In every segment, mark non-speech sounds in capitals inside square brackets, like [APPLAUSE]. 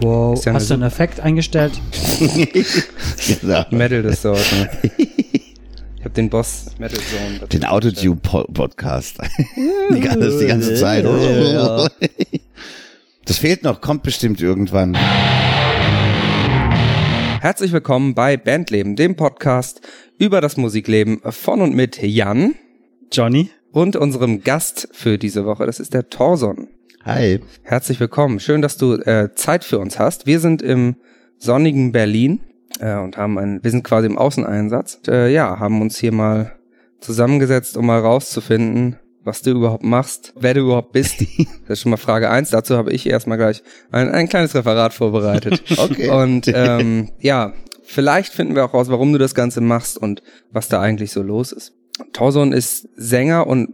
Wow, ja hast du einen Effekt eingestellt? [LAUGHS] genau. Metal Distortion. [LAUGHS] Ich habe den Boss Metal Zone. Den Autotune-Podcast. [LAUGHS] die, ganze, die ganze Zeit. Das fehlt noch, kommt bestimmt irgendwann. Herzlich willkommen bei Bandleben, dem Podcast über das Musikleben von und mit Jan Johnny? und unserem Gast für diese Woche. Das ist der Torson. Hi. Herzlich willkommen. Schön, dass du äh, Zeit für uns hast. Wir sind im sonnigen Berlin äh, und haben einen, wir sind quasi im Außeneinsatz. Und, äh, ja, haben uns hier mal zusammengesetzt, um mal rauszufinden, was du überhaupt machst, wer du überhaupt bist. [LAUGHS] Das ist schon mal Frage eins. Dazu habe ich erstmal gleich ein, ein kleines Referat vorbereitet. [LAUGHS] Okay. Und [LAUGHS] ähm, ja, vielleicht finden wir auch raus, warum du das Ganze machst und was da eigentlich so los ist. Torson ist Sänger und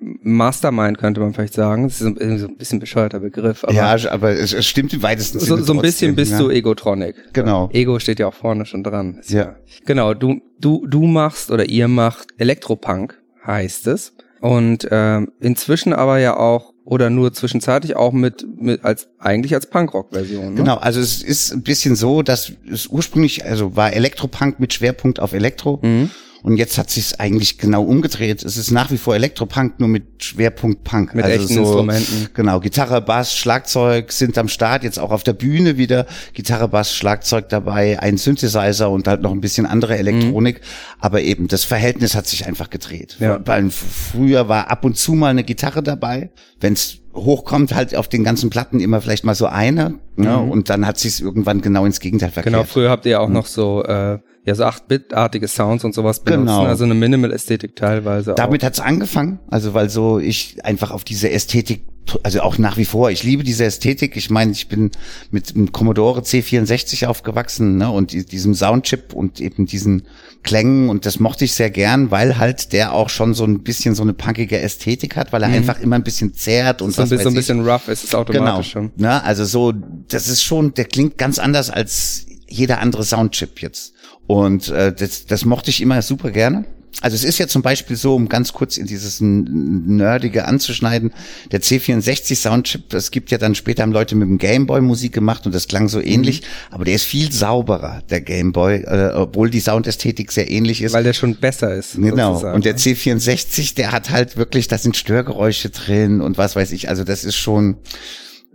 Mastermind, könnte man vielleicht sagen. Das ist so so ein bisschen bescheuerter Begriff. Aber ja, aber es, es stimmt im weitesten so, Sinne. so ein bisschen trotzdem, bist ja. du Egotronic. Genau. Ego steht ja auch vorne schon dran. Ja. Genau, du, du, du machst oder ihr macht Elektropunk, heißt es. Und ähm, inzwischen aber ja auch, oder nur zwischenzeitlich auch mit, mit als eigentlich als Punkrock-Version. Ne? Genau, also es ist ein bisschen so, dass es ursprünglich, also war Elektropunk mit Schwerpunkt auf Elektro. Mhm. Und jetzt hat sich eigentlich genau umgedreht. Es ist nach wie vor Elektropunk, nur mit Schwerpunkt Punk. Mit echten Instrumenten. Genau, Gitarre, Bass, Schlagzeug sind am Start, jetzt auch auf der Bühne wieder. Gitarre, Bass, Schlagzeug dabei, ein Synthesizer und halt noch ein bisschen andere Elektronik. Aber eben, das Verhältnis hat sich einfach gedreht. Mhm. Ja. Weil früher war ab und zu mal eine Gitarre dabei. Wenn's hochkommt, halt auf den ganzen Platten immer vielleicht mal so eine. Ne? Und dann hat sich's irgendwann genau ins Gegenteil verkehrt. Mhm. Genau, früher habt ihr ja auch noch so, äh, ja, so 8-Bit-artige Sounds und sowas benutzt. Genau. Also eine Minimal-Ästhetik teilweise Damit hat's angefangen, also weil so ich einfach auf diese Ästhetik, also auch nach wie vor, ich liebe diese Ästhetik. Ich meine, ich bin mit einem Commodore C64 aufgewachsen ne, und die- diesem Soundchip und eben diesen Klängen und das mochte ich sehr gern, weil halt der auch schon so ein bisschen so eine punkige Ästhetik hat, weil er einfach immer ein bisschen zerrt und auch. Mhm. So ein so ein bisschen rough ist es Genau. automatisch schon. Ne, also so, das ist schon, der klingt ganz anders als jeder andere Soundchip jetzt. Und äh, das, das mochte ich immer super gerne. Also es ist ja zum Beispiel so, um ganz kurz in dieses Nerdige anzuschneiden, der C64 Soundchip, es gibt ja dann später haben Leute mit dem Gameboy Musik gemacht und das klang so ähnlich, aber der ist viel sauberer, der Gameboy, äh, obwohl die Soundästhetik sehr ähnlich ist. Weil der schon besser ist. Genau. sozusagen. Und der C64, der hat halt wirklich, da sind Störgeräusche drin und was weiß ich. Also das ist schon,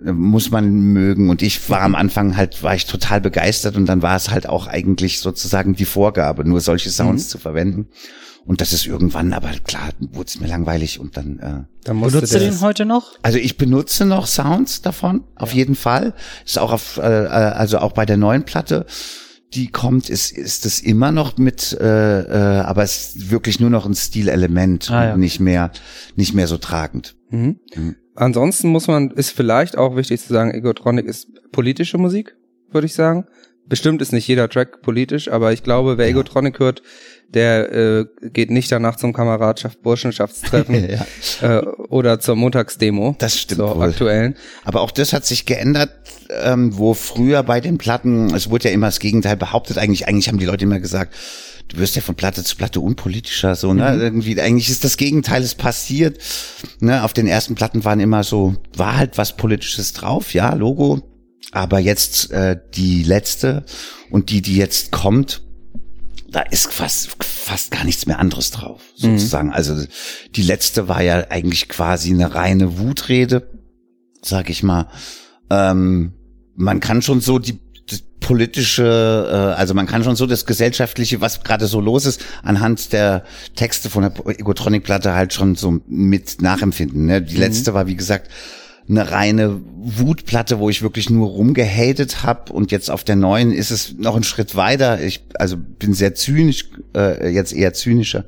muss man mögen. Und ich war am Anfang halt, war ich total begeistert und dann war es halt auch eigentlich sozusagen die Vorgabe, nur solche Sounds zu verwenden. Und das ist irgendwann, aber klar, wurde es mir langweilig und dann, äh, Dann Benutzt du den heute noch? also ich benutze noch Sounds davon, auf jeden Fall. Ist auch auf, äh, äh, also auch bei der neuen Platte, die kommt, ist ist es immer noch mit, äh, äh, aber es ist wirklich nur noch ein Stilelement, Ah, ja. und nicht mehr, nicht mehr so tragend. Mhm. Ansonsten muss man, ist vielleicht auch wichtig zu sagen, Egotronic ist politische Musik, würde ich sagen. Bestimmt ist nicht jeder Track politisch, aber ich glaube, wer Egotronic hört, der äh, geht nicht danach zum Kameradschaft, Burschenschaftstreffen [LAUGHS] Ja. äh, oder zur Montagsdemo. Das stimmt Zur wohl. aktuellen. Aber auch das hat sich geändert, ähm, wo früher bei den Platten, es wurde ja immer das Gegenteil behauptet, eigentlich, eigentlich haben die Leute immer gesagt, du wirst ja von Platte zu Platte unpolitischer, so, ne, irgendwie, eigentlich ist das Gegenteil ist passiert, ne, auf den ersten Platten waren immer so, war halt was Politisches drauf, ja, Logo, aber jetzt, äh, die letzte und die, die jetzt kommt, da ist fast, fast gar nichts mehr anderes drauf, sozusagen. Also die letzte war ja eigentlich quasi eine reine Wutrede, sag ich mal. Ähm, man kann schon so die, politische, äh, also man kann schon so das gesellschaftliche, was gerade so los ist, anhand der Texte von der Egotronic-Platte halt schon so mit nachempfinden. Ne? Die letzte war, wie gesagt, eine reine Wutplatte, wo ich wirklich nur rumgehatet habe und jetzt auf der neuen ist es noch einen Schritt weiter. Ich also bin sehr zynisch, äh, jetzt eher zynischer.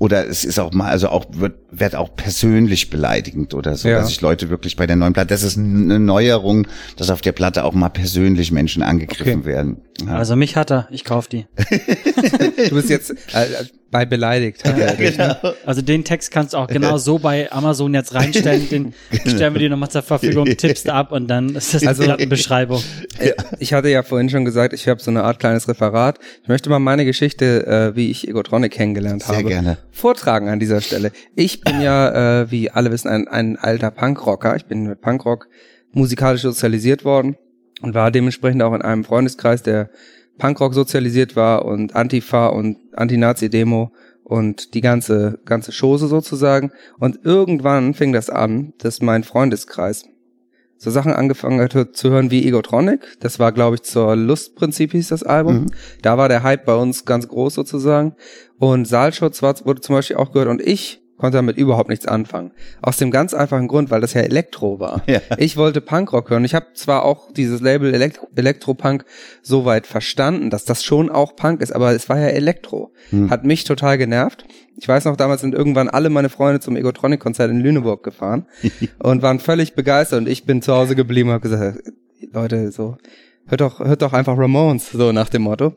Oder es ist auch mal, also auch wird, wird auch persönlich beleidigend oder so, Ja. dass ich Leute wirklich bei der neuen Platte, das ist eine Neuerung, dass auf der Platte auch mal persönlich Menschen angegriffen Okay. werden. Ja. Also mich hat er, ich kauf die. [LAUGHS] Du bist jetzt äh, bei beleidigt. dich, ne? Also den Text kannst du auch genau so bei Amazon jetzt reinstellen, den [LAUGHS] stellen wir dir nochmal zur Verfügung, tippst ab und dann ist das Also- eine Beschreibung. Äh, Ich hatte ja vorhin schon gesagt, ich habe so eine Art kleines Referat. Ich möchte mal meine Geschichte, äh, wie ich Egotronic kennengelernt Sehr habe, gerne. Vortragen an dieser Stelle. Ich bin ja, äh, wie alle wissen, ein, ein alter Punkrocker. Ich bin mit Punkrock musikalisch sozialisiert worden und war dementsprechend auch in einem Freundeskreis, der Punkrock sozialisiert war und Antifa und Anti-Nazi-Demo und die ganze, ganze Chose sozusagen. Und irgendwann fing das an, dass mein Freundeskreis so Sachen angefangen hat zu hören wie Egotronic. Das war, glaube ich, zur Lustprinzip hieß das Album. Mhm. Da war der Hype bei uns ganz groß sozusagen. Und Saalschutz wurde zum Beispiel auch gehört. Und ich konnte damit überhaupt nichts anfangen. Aus dem ganz einfachen Grund, weil das ja Elektro war. Ja. Ich wollte Punkrock hören. Ich habe zwar auch dieses Label Elektro Elektropunk soweit verstanden, dass das schon auch Punk ist, aber es war ja Elektro. Hm. Hat mich total genervt. Ich weiß noch, damals sind irgendwann alle meine Freunde zum Egotronic-Konzert in Lüneburg gefahren [LAUGHS] und waren völlig begeistert und ich bin zu Hause geblieben und habe gesagt, Leute, so, hört doch, hört doch einfach Ramones, so nach dem Motto.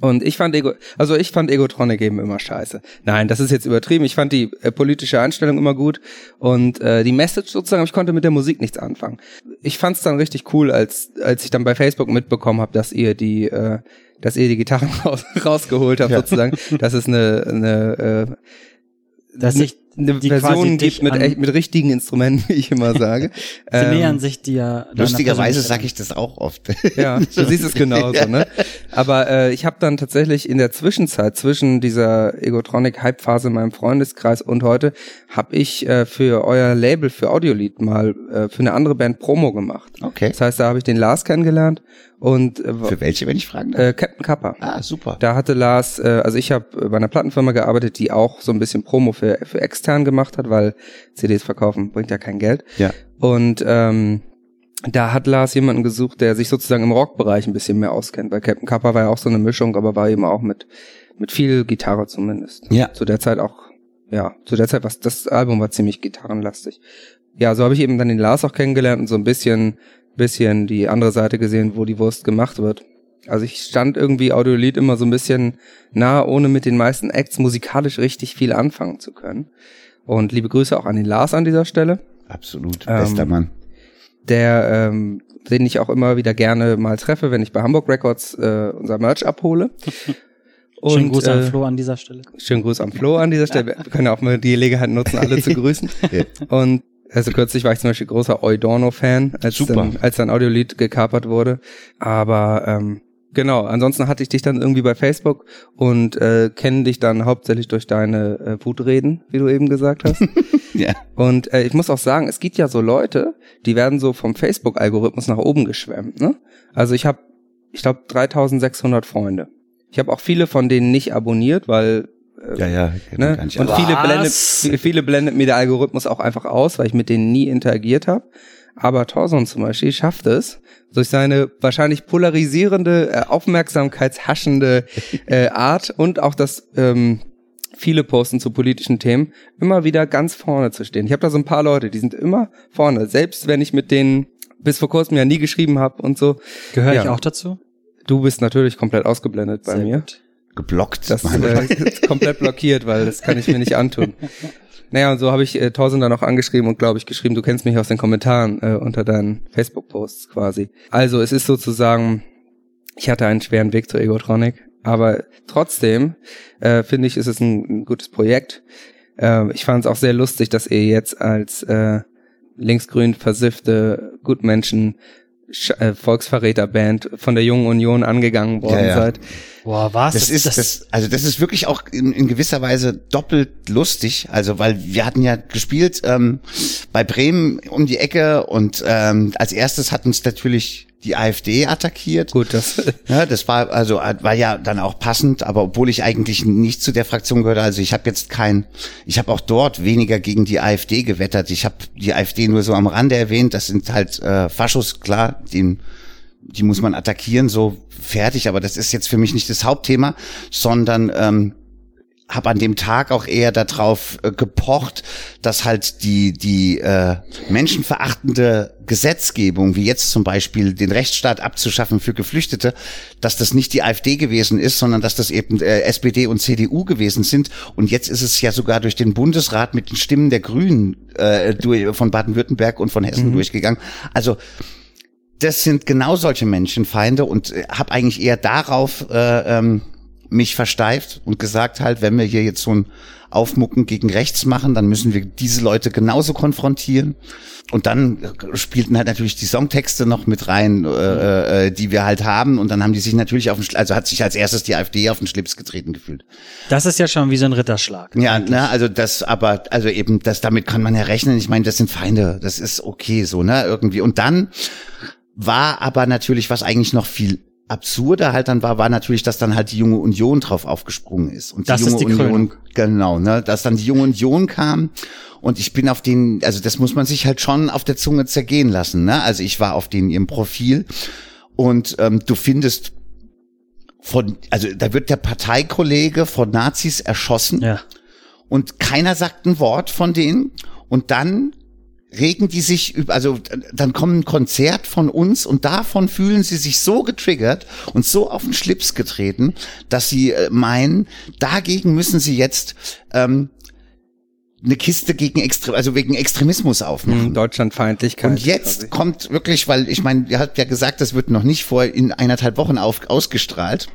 Und ich fand Ego, also ich fand Egotronic eben immer scheiße. Nein, das ist jetzt übertrieben. Ich fand die äh, politische Einstellung immer gut und äh, die Message sozusagen, ich konnte mit der Musik nichts anfangen. Ich fand es dann richtig cool, als als ich dann bei Facebook mitbekommen habe, dass ihr die äh, dass ihr die Gitarren [LAUGHS] raus, rausgeholt habt ja. sozusagen. Das ist eine eine äh, dass ich eine Version gibt mit, mit richtigen Instrumenten, [LAUGHS] wie ich immer [LAUGHS] sage. Sie ähm, nähern sich dir. Lustigerweise sage ich das auch oft. [LAUGHS] Ja, du siehst es genauso, ne? Aber äh, ich habe dann tatsächlich in der Zwischenzeit, zwischen dieser Egotronic-Hype-Phase in meinem Freundeskreis und heute, habe ich äh, für euer Label, für Audiolied mal äh, für eine andere Band Promo gemacht. Okay. Das heißt, da habe ich den Lars kennengelernt und äh, für welche, wenn ich fragen darf? Äh, Captain Kappa. Ah, super. Da hatte Lars, äh, also ich habe bei einer Plattenfirma gearbeitet, die auch so ein bisschen Promo für, für extern gemacht hat, weil CDs verkaufen bringt ja kein Geld. Ja. Und ähm, da hat Lars jemanden gesucht, der sich sozusagen im Rockbereich ein bisschen mehr auskennt, weil Captain Kappa war ja auch so eine Mischung, aber war eben auch mit mit viel Gitarre zumindest. Ja. Zu der Zeit auch, ja, zu der Zeit was das Album war ziemlich gitarrenlastig. Ja, so habe ich eben dann den Lars auch kennengelernt und so ein bisschen bisschen die andere Seite gesehen, wo die Wurst gemacht wird. Also ich stand irgendwie Audiolied immer so ein bisschen nah, ohne mit den meisten Acts musikalisch richtig viel anfangen zu können. Und liebe Grüße auch an den Lars an dieser Stelle. Absolut, bester ähm, Mann. Der, ähm, den ich auch immer wieder gerne mal treffe, wenn ich bei Hamburg Records äh, unser Merch abhole. [LAUGHS] Und, schönen Gruß äh, an Flo an dieser Stelle. Schönen Gruß an Flo an dieser Stelle. Wir können auch mal die Gelegenheit nutzen, alle zu [LAUGHS] grüßen. Und also kürzlich war ich zum Beispiel großer Eudorno-Fan, als Super. dann, als dann Audiolied gekapert wurde. Aber ähm, genau, ansonsten hatte ich dich dann irgendwie bei Facebook und äh, kenne dich dann hauptsächlich durch deine äh, Wutreden, wie du eben gesagt hast. [LAUGHS] ja. Und äh, ich muss auch sagen, es gibt ja so Leute, die werden so vom Facebook-Algorithmus nach oben geschwemmt. Ne? Also ich habe, ich glaube, 3600 Freunde. Ich habe auch viele von denen nicht abonniert, weil äh, ja, ja, ne? Und viele blendet, viele blendet mir der Algorithmus auch einfach aus, weil ich mit denen nie interagiert habe. Aber Torson zum Beispiel schafft es, durch seine wahrscheinlich polarisierende, äh, aufmerksamkeitshaschende äh, [LAUGHS] Art und auch das ähm, viele posten zu politischen Themen, immer wieder ganz vorne zu stehen. Ich habe da so ein paar Leute, die sind immer vorne, selbst wenn ich mit denen bis vor kurzem ja nie geschrieben habe und so. Gehöre ja. ich auch dazu? Du bist natürlich komplett ausgeblendet bei Sehr mir. Gut geblockt. Das äh, [LAUGHS] komplett blockiert, weil das kann ich mir nicht antun. [LAUGHS] Naja, und so habe ich äh, Thorsten dann auch angeschrieben und glaube ich geschrieben, du kennst mich aus den Kommentaren äh, unter deinen Facebook-Posts quasi. Also es ist sozusagen, ich hatte einen schweren Weg zur Egotronic, aber trotzdem äh, finde ich, ist es ein, ein gutes Projekt. Äh, ich fand es auch sehr lustig, dass ihr jetzt als äh, linksgrün versiffte Gutmenschen äh, Volksverräterband von der Jungen Union angegangen worden ja, ja. seid. Boah, was? Das ist, das, das, also das ist wirklich auch in, in gewisser Weise doppelt lustig. Also, weil wir hatten ja gespielt ähm, bei Bremen um die Ecke und ähm, als erstes hat uns natürlich die AfD attackiert. Gut, das. [LAUGHS] Ja, das war also war ja dann auch passend, aber obwohl ich eigentlich nicht zu der Fraktion gehörte, also ich habe jetzt kein, ich habe auch dort weniger gegen die AfD gewettert. Ich habe die AfD nur so am Rande erwähnt. Das sind halt äh, Faschos, klar, die, die muss man attackieren, so fertig. Aber das ist jetzt für mich nicht das Hauptthema, sondern ähm, habe an dem Tag auch eher darauf äh, gepocht, dass halt die die äh, menschenverachtende Gesetzgebung, wie jetzt zum Beispiel den Rechtsstaat abzuschaffen für Geflüchtete, dass das nicht die AfD gewesen ist, sondern dass das eben äh, SPD und CDU gewesen sind. Und jetzt ist es ja sogar durch den Bundesrat mit den Stimmen der Grünen äh, durch, von Baden-Württemberg und von Hessen mhm. durchgegangen. Also das sind genau solche Menschenfeinde und äh, habe eigentlich eher darauf äh, ähm, mich versteift und gesagt halt, wenn wir hier jetzt so ein Aufmucken gegen rechts machen, dann müssen wir diese Leute genauso konfrontieren. Und dann spielten halt natürlich die Songtexte noch mit rein, äh, äh, die wir halt haben. Und dann haben die sich natürlich auf den, Schlips, also hat sich als erstes die AfD auf den Schlips getreten gefühlt. Das ist ja schon wie so ein Ritterschlag. Ja, ne, also das, aber, also eben, das, damit kann man ja rechnen. Ich meine, das sind Feinde. Das ist okay so, ne, irgendwie. Und dann war aber natürlich, was eigentlich noch viel absurder halt dann war, war natürlich, dass dann halt die junge Union drauf aufgesprungen ist. Und die Das junge ist die Union, Krönung. genau, ne, dass dann die junge Union kam und ich bin auf den, also das muss man sich halt schon auf der Zunge zergehen lassen, ne? Also ich war auf den ihrem Profil und ähm, du findest von, also da wird der Parteikollege von Nazis erschossen Ja. und keiner sagt ein Wort von denen und dann regen die sich über, also dann kommt ein Konzert von uns und davon fühlen sie sich so getriggert und so auf den Schlips getreten, dass sie äh, meinen, dagegen müssen sie jetzt ähm, eine Kiste gegen Extre also wegen Extremismus aufmachen. Hm, Deutschlandfeindlichkeit. Und jetzt kommt wirklich, weil ich meine, ihr habt ja gesagt, das wird noch nicht vor in eineinhalb Wochen auf, ausgestrahlt.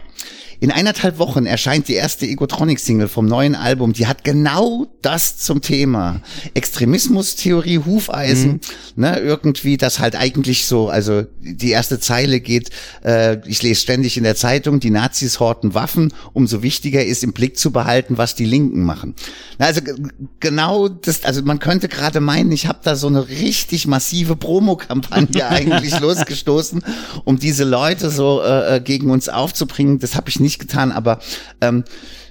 In eineinhalb Wochen erscheint die erste Egotronic-Single vom neuen Album. Die hat genau das zum Thema. Extremismustheorie, Hufeisen, ne, irgendwie, das halt eigentlich so, also die erste Zeile geht, äh, ich lese ständig in der Zeitung, die Nazis horten Waffen, umso wichtiger ist im Blick zu behalten, was die Linken machen. Na, also genau das, also man könnte gerade meinen, ich habe da so eine richtig massive Promokampagne [LAUGHS] eigentlich losgestoßen, um diese Leute so äh, äh, gegen uns aufzubringen. Das habe ich nicht getan, aber ähm,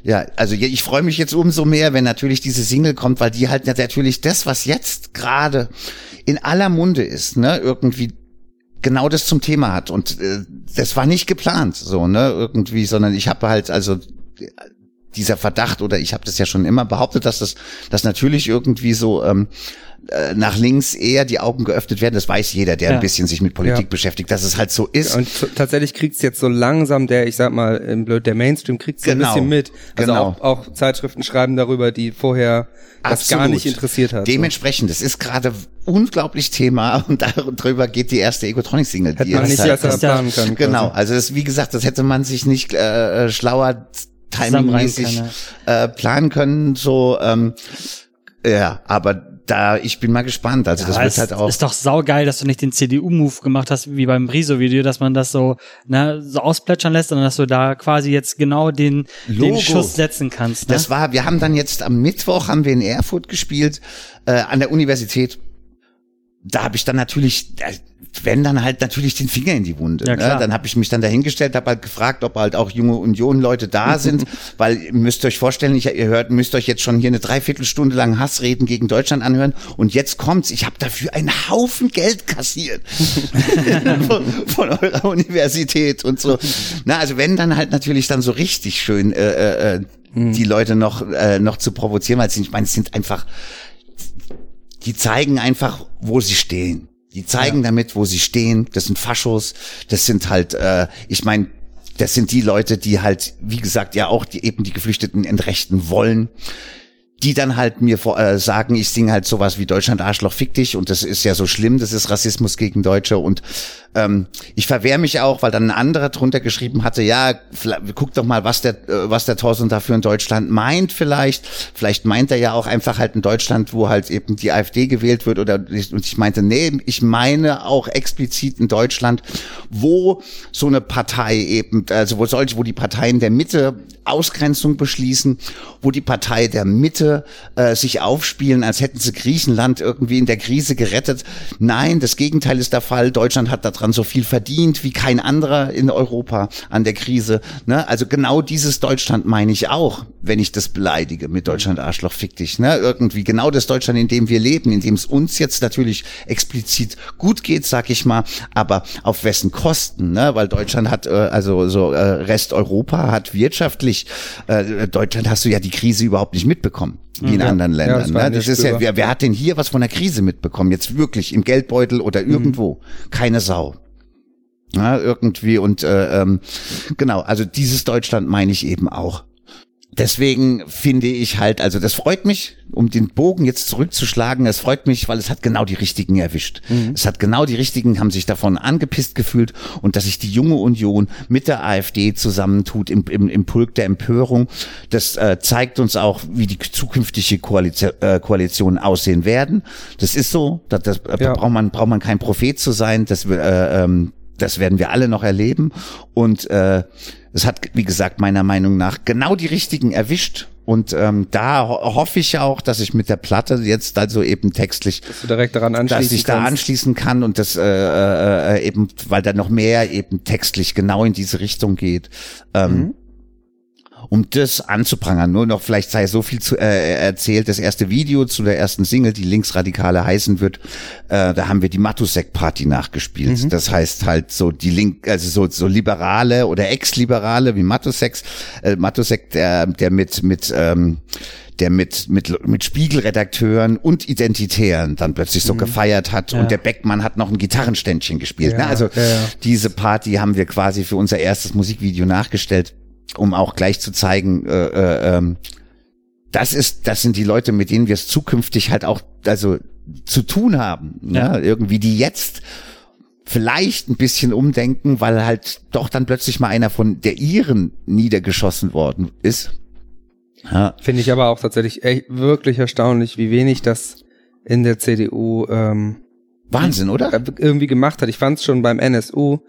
ja, also ich freue mich jetzt umso mehr, wenn natürlich diese Single kommt, weil die halt natürlich das, was jetzt gerade in aller Munde ist, ne, irgendwie genau das zum Thema hat. Und äh, das war nicht geplant, so ne, irgendwie, sondern ich habe halt also dieser Verdacht oder ich habe das ja schon immer behauptet, dass das, dass natürlich irgendwie so ähm, äh, nach links eher die Augen geöffnet werden. Das weiß jeder, der Ja. ein bisschen sich mit Politik Ja. beschäftigt, dass es halt so ist. Und tatsächlich kriegt's jetzt so langsam der, ich sag mal, im Blöd, der Mainstream kriegt's so Genau. ein bisschen mit. Also Genau. auch, auch Zeitschriften schreiben darüber, die vorher das gar Absolut. nicht interessiert hat. so. Dementsprechend, es ist gerade unglaublich Thema [LAUGHS] und darüber geht die erste Egotronic-Single. Hätte die man nicht halt- besser planen können. Genau, also das, wie gesagt, das hätte man sich nicht äh, schlauer timingmäßig äh, planen können. So, ähm, ja, aber da, ich bin mal gespannt. Also das Aber wird halt auch. ist doch saugeil, dass du nicht den CDU-Move gemacht hast, wie beim Riso-Video, dass man das so, ne, so ausplätschern lässt, sondern dass du da quasi jetzt genau den, den. Schuss setzen kannst. Ne? Das war, wir haben dann jetzt am Mittwoch haben wir in Erfurt gespielt äh, an der Universität. Da habe ich dann natürlich, äh, wenn dann halt natürlich den Finger in die Wunde. Ja, ne? Dann habe ich mich dann dahingestellt, habe halt gefragt, ob halt auch junge Union-Leute da [LAUGHS] sind, weil ihr müsst euch vorstellen, ich, ihr hört, müsst euch jetzt schon hier eine Dreiviertelstunde lang Hassreden gegen Deutschland anhören und jetzt kommt's, ich habe dafür einen Haufen Geld kassiert [LAUGHS] von, von eurer Universität und so. Na, also wenn dann halt natürlich dann so richtig schön äh, äh, die Leute noch äh, noch zu provozieren, weil ich meine, es sind einfach die zeigen einfach, wo sie stehen. Die zeigen damit, wo sie stehen. Das sind Faschos. Das sind halt, äh, ich meine, das sind die Leute, die halt, wie gesagt, ja auch die eben die Geflüchteten entrechten wollen. Die dann halt mir vor, äh, sagen, ich singe halt sowas wie Deutschland Arschloch fick dich und das ist ja so schlimm, das ist Rassismus gegen Deutsche und ähm, ich verwehre mich auch, weil dann ein anderer drunter geschrieben hatte, ja, guck doch mal, was der, äh, was der Thorsten dafür in Deutschland meint vielleicht. Vielleicht meint er ja auch einfach halt in Deutschland, wo halt eben die AfD gewählt wird oder und ich meinte, nee, ich meine auch explizit in Deutschland, wo so eine Partei eben, also wo solche, wo die Parteien der Mitte Ausgrenzung beschließen, wo die Partei der Mitte äh, sich aufspielen, als hätten sie Griechenland irgendwie in der Krise gerettet. Nein, das Gegenteil ist der Fall. Deutschland hat daran so viel verdient wie kein anderer in Europa an der Krise. Ne? Also genau dieses Deutschland meine ich auch, wenn ich das beleidige mit Deutschland Arschloch fick dich. Ne? Irgendwie genau das Deutschland, in dem wir leben, in dem es uns jetzt natürlich explizit gut geht, sag ich mal, aber auf wessen Kosten? Ne? Weil Deutschland hat, äh, also so äh, Rest Europa hat wirtschaftlich, äh, Deutschland hast du ja die Krise überhaupt nicht mitbekommen, wie in Ja. anderen Ja, Ländern. das war ne? Das ist ja, wer, wer hat denn hier was von der Krise mitbekommen? Jetzt wirklich im Geldbeutel oder Mhm. irgendwo? Keine Sau. Ja, irgendwie und äh, ähm, genau, also dieses Deutschland meine ich eben auch. Deswegen finde ich halt, also das freut mich, um den Bogen jetzt zurückzuschlagen, es freut mich, weil es hat genau die richtigen erwischt. Mhm. Es hat genau die richtigen, haben sich davon angepisst gefühlt und dass sich die junge Union mit der AfD zusammentut im, im, im Pulk der Empörung, das äh, zeigt uns auch, wie die zukünftige Koalition, äh, Koalitionen aussehen werden. Das ist so, das, das äh, ja. braucht man braucht man kein Prophet zu sein, das äh, ähm, das werden wir alle noch erleben und äh, es hat, wie gesagt, meiner Meinung nach genau die richtigen erwischt. Und ähm, da ho hoffe ich auch, dass ich mit der Platte jetzt also eben textlich, dass du direkt daran anschließen dass ich da anschließen kann und das äh, äh, äh, eben, weil da noch mehr eben textlich genau in diese Richtung geht. Ähm, mhm um das anzuprangern. Nur noch vielleicht sei so viel zu, äh, erzählt. Das erste Video zu der ersten Single, die Linksradikale heißen wird, äh, da haben wir die Matusek-Party nachgespielt. Mhm. Das heißt halt so die Link, also so, so Liberale oder Ex-Liberale wie Matusek, äh, Matusek, der, der mit, mit, ähm, der mit, mit, mit Spiegelredakteuren und Identitären dann plötzlich so mhm. gefeiert hat ja. und der Beckmann hat noch ein Gitarrenständchen gespielt. Ne? Ja, ne? Also ja, diese Party haben wir quasi für unser erstes Musikvideo nachgestellt um auch gleich zu zeigen, äh, äh, ähm, das ist, das sind die Leute, mit denen wir es zukünftig halt auch, also zu tun haben. Ne? Ja. Irgendwie, die jetzt vielleicht ein bisschen umdenken, weil halt doch dann plötzlich mal einer von der Iren niedergeschossen worden ist. Ja. Finde ich aber auch tatsächlich echt wirklich erstaunlich, wie wenig das in der CDU ähm, Wahnsinn, oder? Irgendwie gemacht hat. Ich fand es schon beim NSU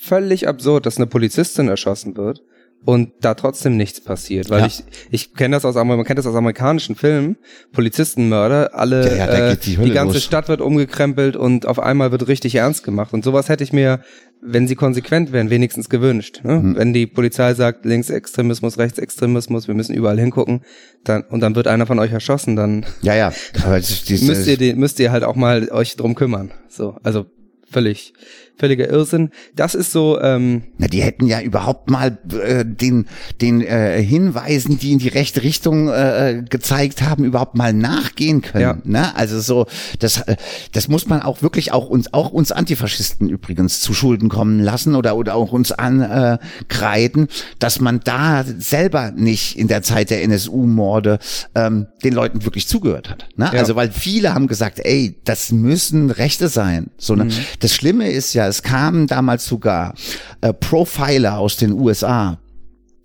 völlig absurd, dass eine Polizistin erschossen wird und da trotzdem nichts passiert, weil ja. ich ich kenne das aus man kennt das aus amerikanischen Filmen, Polizistenmörder, alle ja, ja, äh, die, die, ganze los. Stadt wird umgekrempelt und auf einmal wird richtig ernst gemacht und sowas hätte ich mir, wenn sie konsequent wären, wenigstens gewünscht, ne? Hm. Wenn die Polizei sagt Linksextremismus, Rechtsextremismus, wir müssen überall hingucken, dann und dann wird einer von euch erschossen, dann Ja, ja, aber [LAUGHS] müsst ihr müsst ihr halt auch mal euch drum kümmern. So, also völlig völliger Irrsinn. Das ist so. Ähm, Na, die hätten ja überhaupt mal äh, den den äh, Hinweisen, die in die rechte Richtung äh, gezeigt haben, überhaupt mal nachgehen können. Ja. Ne? Also so, das äh, das muss man auch wirklich auch uns auch uns Antifaschisten übrigens zu Schulden kommen lassen oder oder auch uns ankreiden, dass man da selber nicht in der Zeit der NSU-Morde ähm, den Leuten wirklich zugehört hat. Ne? Ja. Also weil viele haben gesagt, ey, das müssen Rechte sein. So ne? Mhm. Das Schlimme ist ja es kamen damals sogar äh, Profiler aus den USA,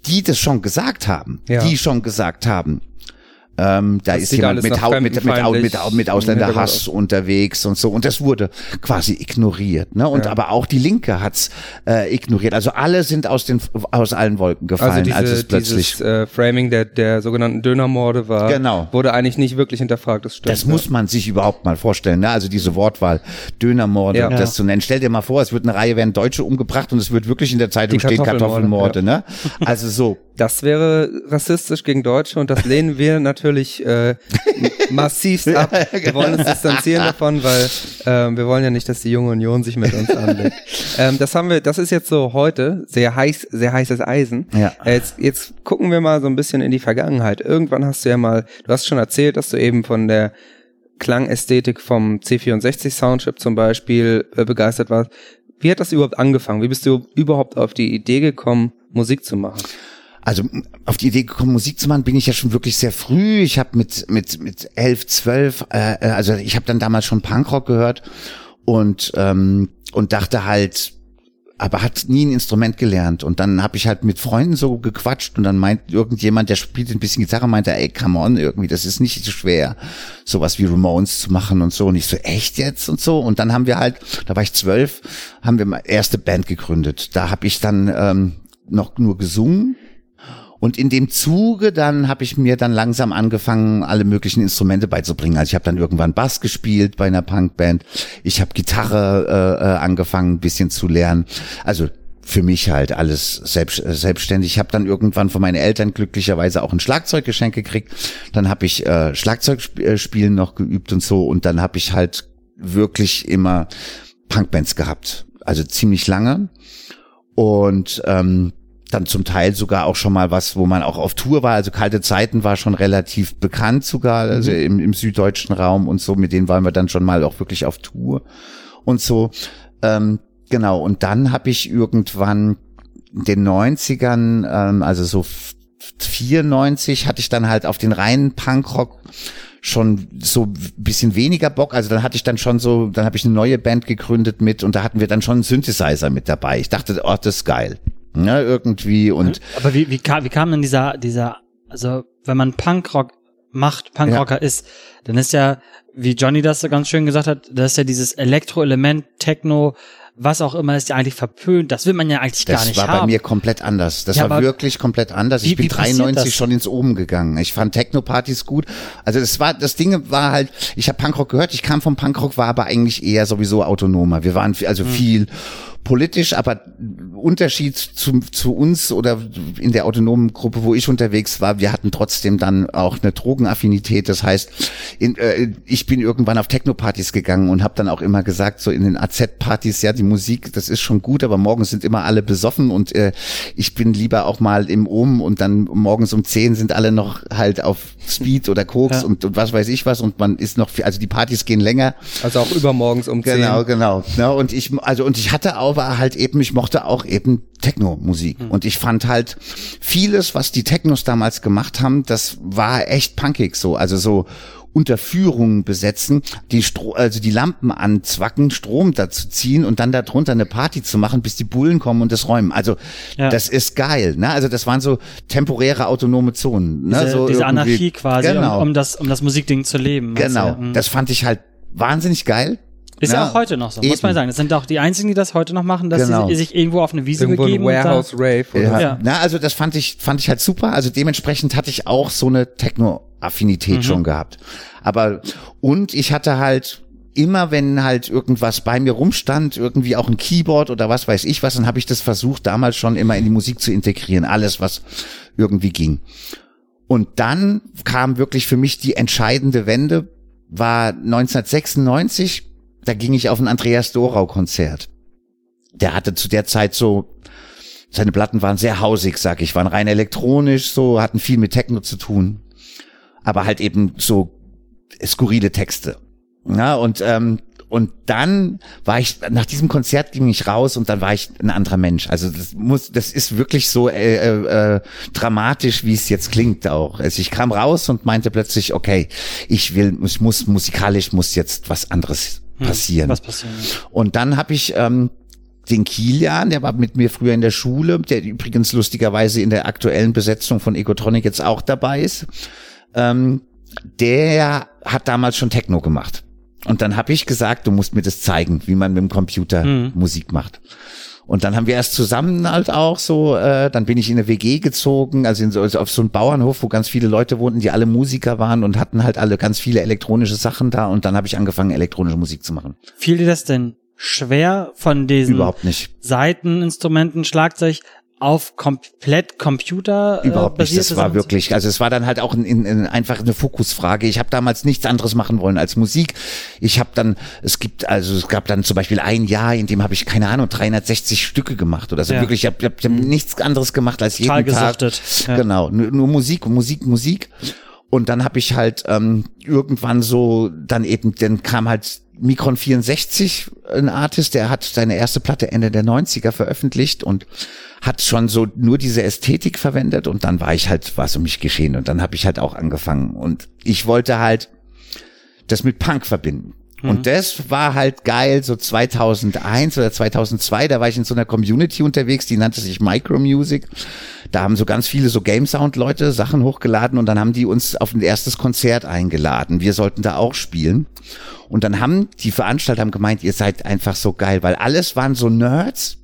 die das schon gesagt haben, ja. die schon gesagt haben, ähm, da das ist jemand mit, mit, mit, mit, mit Ausländerhass unterwegs und so. Und das wurde quasi ignoriert. Ne? Und ja. aber auch die Linke hat's äh, ignoriert. Also alle sind aus den aus allen Wolken gefallen, also diese, als es plötzlich dieses, äh, Framing der der sogenannten Dönermorde war. Genau. Wurde eigentlich nicht wirklich hinterfragt. Das stimmt. Das ja. muss man sich überhaupt mal vorstellen. Ne? Also diese Wortwahl Dönermorde, ja. das zu nennen. Stell dir mal vor, es wird eine Reihe werden Deutsche umgebracht und es wird wirklich in der Zeitung stehen Kartoffelmorde. Ne? Also so. Das wäre rassistisch gegen Deutsche und das lehnen wir [LAUGHS] natürlich äh, massivst ab. Wir wollen uns distanzieren davon, weil ähm, wir wollen ja nicht, dass die junge Union sich mit uns anlegt. [LAUGHS] ähm, das haben wir, das ist jetzt so heute sehr heiß, sehr heißes Eisen. Ja. Äh, jetzt, jetzt gucken wir mal so ein bisschen in die Vergangenheit. Irgendwann hast du ja mal, du hast schon erzählt, dass du eben von der Klangästhetik vom C64 Soundchip zum Beispiel äh, begeistert warst. Wie hat das überhaupt angefangen? Wie bist du überhaupt auf die Idee gekommen, Musik zu machen? Also auf die Idee gekommen, Musik zu machen, bin ich ja schon wirklich sehr früh. Ich habe mit mit mit elf, zwölf, äh, äh also ich habe dann damals schon Punkrock gehört und ähm, und dachte halt, aber hat nie ein Instrument gelernt. Und dann habe ich halt mit Freunden so gequatscht und dann meint irgendjemand, der spielt ein bisschen Gitarre, meinte, ey, come on, irgendwie, das ist nicht so schwer, sowas wie Ramones zu machen und so. Und ich so, echt jetzt und so. Und dann haben wir halt, da war ich zwölf, haben wir mal erste Band gegründet. Da habe ich dann ähm, noch nur gesungen und in dem Zuge dann habe ich mir dann langsam angefangen, alle möglichen Instrumente beizubringen. Also ich habe dann irgendwann Bass gespielt bei einer Punkband. Ich habe Gitarre äh, äh, angefangen, ein bisschen zu lernen. Also für mich halt alles selbst, äh, selbstständig. Ich habe dann irgendwann von meinen Eltern glücklicherweise auch ein Schlagzeuggeschenk gekriegt. Dann habe ich äh, Schlagzeugspielen noch geübt und so. Und dann habe ich halt wirklich immer Punkbands gehabt. Also ziemlich lange. Und ähm, dann zum Teil sogar auch schon mal was, wo man auch auf Tour war. Also kalte Zeiten war schon relativ bekannt sogar, mhm. also im, im süddeutschen Raum und so. Mit denen waren wir dann schon mal auch wirklich auf Tour und so. Ähm, genau. Und dann habe ich irgendwann in den 90ern, ähm, also so 94 hatte ich dann halt auf den reinen Punkrock schon so ein bisschen weniger Bock. Also dann hatte ich dann schon so, dann habe ich eine neue Band gegründet mit und da hatten wir dann schon einen Synthesizer mit dabei. Ich dachte, oh, das ist geil. Ja, irgendwie und. Aber wie, wie, kam, wie kam denn dieser, dieser, also wenn man Punkrock macht, Punkrocker ja. ist, dann ist ja, wie Johnny das so ganz schön gesagt hat, das ist ja dieses Elektroelement, Techno, was auch immer ist ja eigentlich verpönt. Das will man ja eigentlich das gar nicht haben. Das war bei mir komplett anders. Das ja, war wirklich komplett anders. Wie, ich bin 93 schon ins Oben gegangen. Ich fand Techno-Partys gut. Also das war, das Ding war halt, ich habe Punkrock gehört, ich kam vom Punkrock, war aber eigentlich eher sowieso autonomer. Wir waren also mhm. Politisch, aber Unterschied zu, zu uns oder in der autonomen Gruppe, wo ich unterwegs war, wir hatten trotzdem dann auch eine Drogenaffinität. Das heißt, in, äh, ich bin irgendwann auf Techno-Partys gegangen und habe dann auch immer gesagt, so in den AZ-Partys, ja, die Musik, das ist schon gut, aber morgens sind immer alle besoffen und äh, ich bin lieber auch mal im Ohm und dann morgens um zehn sind alle noch halt auf Speed oder Koks ja. und, und, was weiß ich was und man ist noch, viel, also die Partys gehen länger. Also auch übermorgens um zehn. Genau, genau. Ja, und ich, also und ich hatte auch, war halt eben, ich mochte auch eben Techno-Musik. Mhm. Und ich fand halt vieles, was die Technos damals gemacht haben, das war echt punkig so. Also so Unterführungen besetzen, die Stro also die Lampen anzwacken, Strom dazu ziehen und dann darunter eine Party zu machen, bis die Bullen kommen und das räumen. Also ja. das ist geil. Ne? Also das waren so temporäre autonome Zonen. Ne? Diese, so diese Anarchie quasi, genau. um, um, das, um das Musikding zu leben. Genau, also, das fand ich halt wahnsinnig geil. Ist ja, ja auch heute noch so, Eben. muss man sagen. Das sind auch die einzigen, die das heute noch machen, dass genau. sie sich irgendwo auf eine Wiese irgendwo begeben. Ein Warehouse Rave. Ja. ja. Na, also das fand ich, fand ich halt super. Also dementsprechend hatte ich auch so eine Techno-Affinität mhm. schon gehabt. Aber, und ich hatte halt, immer wenn halt irgendwas bei mir rumstand, irgendwie auch ein Keyboard oder was weiß ich was, dann habe ich das versucht, damals schon immer in die Musik zu integrieren, alles was irgendwie ging. Und dann kam wirklich für mich die entscheidende Wende, war 1996, da ging ich auf ein Andreas Dorau Konzert. Der hatte zu der Zeit so, seine Platten waren sehr hausig, sag ich, waren rein elektronisch, so, hatten viel mit Techno zu tun. Aber halt eben so skurrile Texte. Ja, und, ähm, und dann war ich, nach diesem Konzert ging ich raus und dann war ich ein anderer Mensch. Also das muss, das ist wirklich so äh, äh dramatisch, wie es jetzt klingt auch. Also ich kam raus und meinte plötzlich, okay, ich will, ich muss musikalisch muss jetzt was anderes hm, passieren. Was passieren? Und dann habe ich ähm, den Kilian, der war mit mir früher in der Schule, der übrigens lustigerweise in der aktuellen Besetzung von Egotronic jetzt auch dabei ist. Ähm, der hat damals schon Techno gemacht. Und dann habe ich gesagt, du musst mir das zeigen, wie man mit dem Computer mhm. Musik macht. Und dann haben wir erst zusammen halt auch so, äh, dann bin ich in eine WG gezogen, also, in so, also auf so einen Bauernhof, wo ganz viele Leute wohnten, die alle Musiker waren und hatten halt alle ganz viele elektronische Sachen da und dann habe ich angefangen, elektronische Musik zu machen. Fiel dir das denn schwer von diesen Überhaupt nicht. Seiteninstrumenten, Schlagzeug auf komplett Computer äh, überhaupt nicht. Das war wirklich, also es war dann halt auch in, in, in einfach eine Fokusfrage. Ich habe damals nichts anderes machen wollen als Musik. Ich habe dann, es gibt also es gab dann zum Beispiel ein Jahr, in dem habe ich keine Ahnung 360 Stücke gemacht oder so. Ja. Wirklich, ich habe hab, hab nichts anderes gemacht als jeden Total Tag. Ja. Genau, nur, nur Musik, Musik, Musik. Und dann habe ich halt ähm, irgendwann so dann eben, dann kam halt Micron 64, ein Artist, der hat seine erste Platte Ende der 90er veröffentlicht und hat schon so nur diese Ästhetik verwendet und dann war ich halt, was um mich geschehen und dann habe ich halt auch angefangen und ich wollte halt das mit Punk verbinden. Mhm. Und das war halt geil, so 2001 oder 2002, da war ich in so einer Community unterwegs, die nannte sich Micromusic. Da haben so ganz viele so Game Sound Leute Sachen hochgeladen und dann haben die uns auf ein erstes Konzert eingeladen. Wir sollten da auch spielen. Und dann haben die Veranstalter haben gemeint, ihr seid einfach so geil, weil alles waren so Nerds,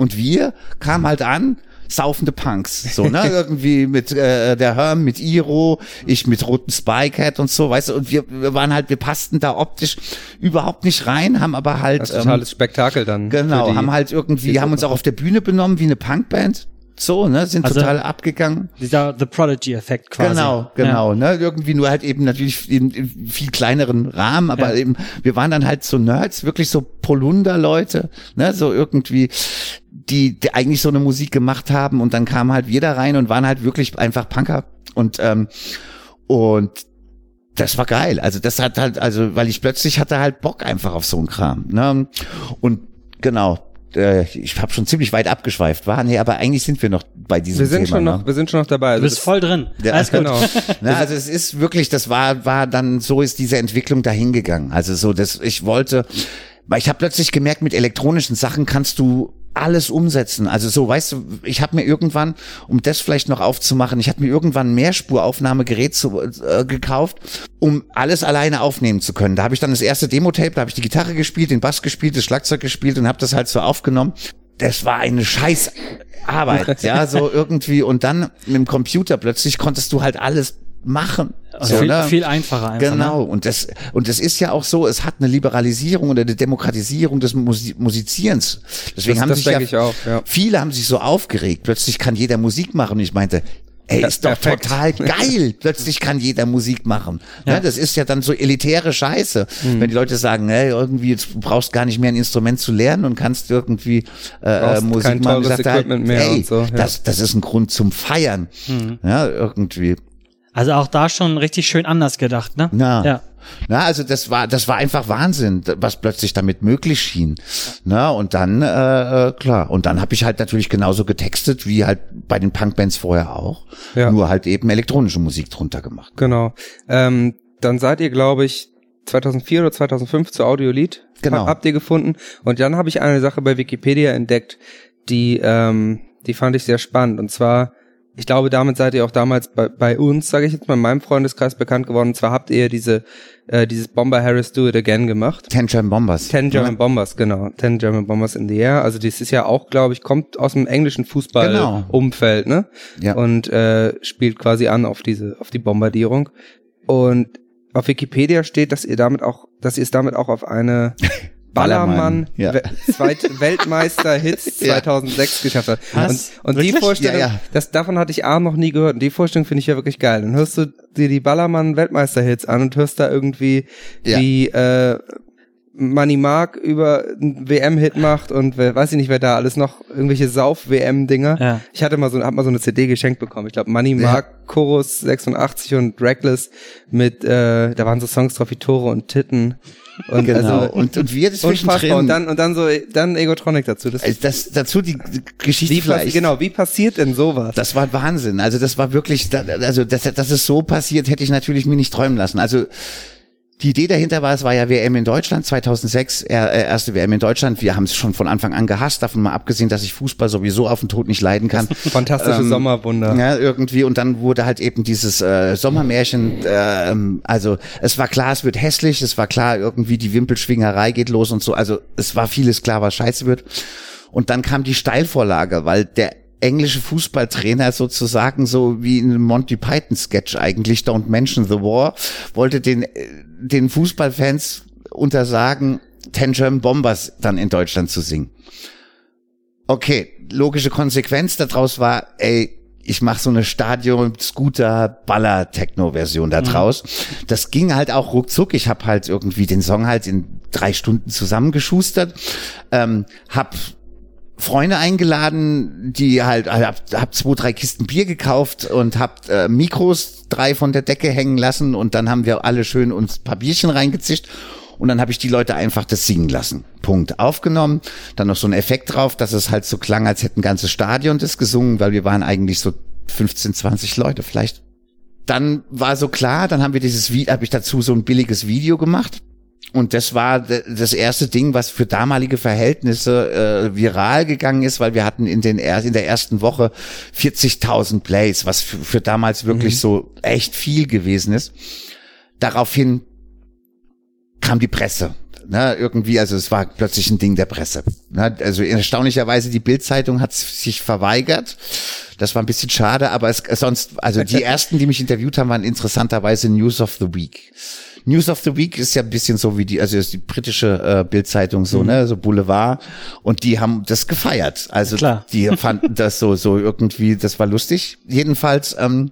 und wir kamen halt an, saufende Punks, so, ne, [LAUGHS] irgendwie mit äh, der Herm, mit Iro, ich mit roten Spikehead und so, weißt du, und wir, wir waren halt, wir passten da optisch überhaupt nicht rein, haben aber halt. Das totales ähm, Spektakel dann. Genau, haben halt irgendwie, haben uns auch auf der Bühne benommen wie eine Punkband so, ne, sind also total abgegangen. Dieser The Prodigy-Effekt quasi. Genau, genau, ja. ne, irgendwie nur halt eben natürlich in, in viel kleineren Rahmen, aber ja. eben, wir waren dann halt so Nerds, wirklich so Polunder-Leute, ne, so irgendwie, die, die eigentlich so eine Musik gemacht haben und dann kamen halt wir da rein und waren halt wirklich einfach Punker und, ähm, und das war geil. Also das hat halt, also, weil ich plötzlich hatte halt Bock einfach auf so einen Kram, ne, und genau, äh, ich habe schon ziemlich weit abgeschweift, war nee, aber eigentlich sind wir noch bei diesem Wir sind Thema. schon ne? noch, wir sind schon noch dabei. Du bist voll drin. Ja, Alles gut. Genau. [LAUGHS] Na, also es ist wirklich, das war, war dann, so ist diese Entwicklung dahingegangen. Also so, dass ich wollte, weil ich habe plötzlich gemerkt, mit elektronischen Sachen kannst du alles umsetzen. Also so, weißt du, ich habe mir irgendwann, um das vielleicht noch aufzumachen, ich habe mir irgendwann ein Mehrspuraufnahmegerät zu, äh, gekauft, um alles alleine aufnehmen zu können. Da habe ich dann das erste Demo-Tape, da habe ich die Gitarre gespielt, den Bass gespielt, das Schlagzeug gespielt und habe das halt so aufgenommen. Das war eine scheiß Arbeit, [LAUGHS] ja, so irgendwie. Und dann mit dem Computer plötzlich konntest du halt alles machen. Also So, viel, ne? viel einfacher einfach. Genau, Ne? und das, und das ist ja auch so, es hat eine Liberalisierung oder eine Demokratisierung des Musi Musizierens. Deswegen Das- haben das sich ja, auch, ja. viele haben sich so aufgeregt, plötzlich kann jeder Musik machen und ich meinte, ey, Ja, ist doch perfekt. total [LAUGHS] geil, plötzlich kann jeder Musik machen. Ja. das ist ja dann so elitäre Scheiße, Hm. wenn die Leute sagen, ey, irgendwie, jetzt du brauchst gar nicht mehr ein Instrument zu lernen und kannst irgendwie äh, äh, Musik machen. Sagte halt, ey, so, ja. das, das ist ein Grund zum Feiern. Ja, irgendwie. Also auch da schon richtig schön anders gedacht, ne? Na. Ja. Na, also das war, das war einfach Wahnsinn, was plötzlich damit möglich schien. Na, und dann, äh, äh, klar, und dann habe ich halt natürlich genauso getextet, wie halt bei den Punkbands vorher auch. Ja. Nur halt eben elektronische Musik drunter gemacht. Genau. Ähm, dann seid ihr, glaube ich, 2004 oder 2005 zu Audiolied. Genau. Habt ihr gefunden. Und dann habe ich eine Sache bei Wikipedia entdeckt, die, ähm, die fand ich sehr spannend. Und zwar, ich glaube, damit seid ihr auch damals bei, bei uns, sage ich jetzt mal, in meinem Freundeskreis bekannt geworden. Und zwar habt ihr diese, äh, dieses Bomber Harris Do It Again gemacht. Ten German Bombers. Ten German Bombers, genau. Ten German Bombers in the Air. Also das ist ja auch, glaube ich, kommt aus dem englischen Genau. Fußballumfeld, ne? Ja. Und äh, spielt quasi an auf diese, auf die Bombardierung. Und auf Wikipedia steht, dass ihr damit auch, dass ihr es damit auch auf eine [LAUGHS] Ballermann, Ballermann ja. [LAUGHS] Weltmeister Hits Ja. 2006 geschafft hat. Was? Und, und die? Vorstellung, Ja, ja. Das, davon hatte ich A noch nie gehört. Und die Vorstellung finde ich ja wirklich geil. Dann hörst du dir die Ballermann Weltmeister Hits an und hörst da irgendwie Ja. wie äh, Money Mark über einen WM-Hit macht und wer, weiß ich nicht, wer da alles noch irgendwelche Sauf-WM-Dinger. Ja. Ich hatte mal so, hab mal so eine CD geschenkt bekommen. Ich glaube, Money Mark, Chorus 86 und Reckless mit, äh, da waren so Songs drauf wie Tore und Titten. Und Genau. also, und, und wir unfassbar. zwischendrin. Und dann, und dann so, dann Egotronic dazu. Das, äh, das, dazu die Geschichte wie, vielleicht. genau, wie passiert denn sowas? Das war Wahnsinn. Also das war wirklich, also dass, dass es so passiert, hätte ich natürlich mir nicht träumen lassen. Also die Idee dahinter war, es war ja WM in Deutschland 2006, äh, erste WM in Deutschland. Wir haben es schon von Anfang an gehasst, davon mal abgesehen, dass ich Fußball sowieso auf den Tod nicht leiden kann. Fantastische Ähm, Sommerwunder. Ja, irgendwie und dann wurde halt eben dieses äh, Sommermärchen, ähm, also es war klar, es wird hässlich, es war klar, irgendwie die Wimpelschwingerei geht los und so, also es war vieles klar, was scheiße wird. Und dann kam die Steilvorlage, weil der englische Fußballtrainer sozusagen so wie in einem Monty Python Sketch eigentlich Don't Mention the War wollte den äh, den Fußballfans untersagen Ten German Bombers dann in Deutschland zu singen. Okay, logische Konsequenz daraus war, ey, ich mache so eine Stadion-Scooter-Baller-Techno-Version da draus. Das ging halt auch ruckzuck. Ich habe halt irgendwie den Song halt in drei Stunden zusammengeschustert, ähm, hab Freunde eingeladen, die halt, hab, hab zwei, drei Kisten Bier gekauft und hab äh, Mikros drei von der Decke hängen lassen und dann haben wir alle schön uns ein paar Bierchen reingezischt und dann habe ich die Leute einfach das singen lassen. Punkt. Aufgenommen, dann noch so ein Effekt drauf, dass es halt so klang, als hätte ein ganzes Stadion das gesungen, weil wir waren eigentlich so 15, 20 Leute vielleicht. Dann war so klar, dann haben wir dieses Video, habe ich dazu so ein billiges Video gemacht. Und das war das erste Ding, was für damalige Verhältnisse äh, viral gegangen ist, weil wir hatten in, den er in der ersten Woche 40.000 Plays, was für, für damals wirklich so echt viel gewesen ist. Daraufhin kam die Presse. Ne, irgendwie, also es war plötzlich ein Ding der Presse. Ne, also erstaunlicherweise die Bildzeitung hat sich verweigert. Das war ein bisschen schade, aber es sonst, also die [LAUGHS] ersten, die mich interviewt haben, waren interessanterweise News of the Week. News of the Week ist ja ein bisschen so wie die, also ist die britische äh, Bildzeitung so, ne, so Boulevard. Und die haben das gefeiert. Also Klar. die [LAUGHS] fanden das so, so irgendwie, das war lustig. Jedenfalls, ähm,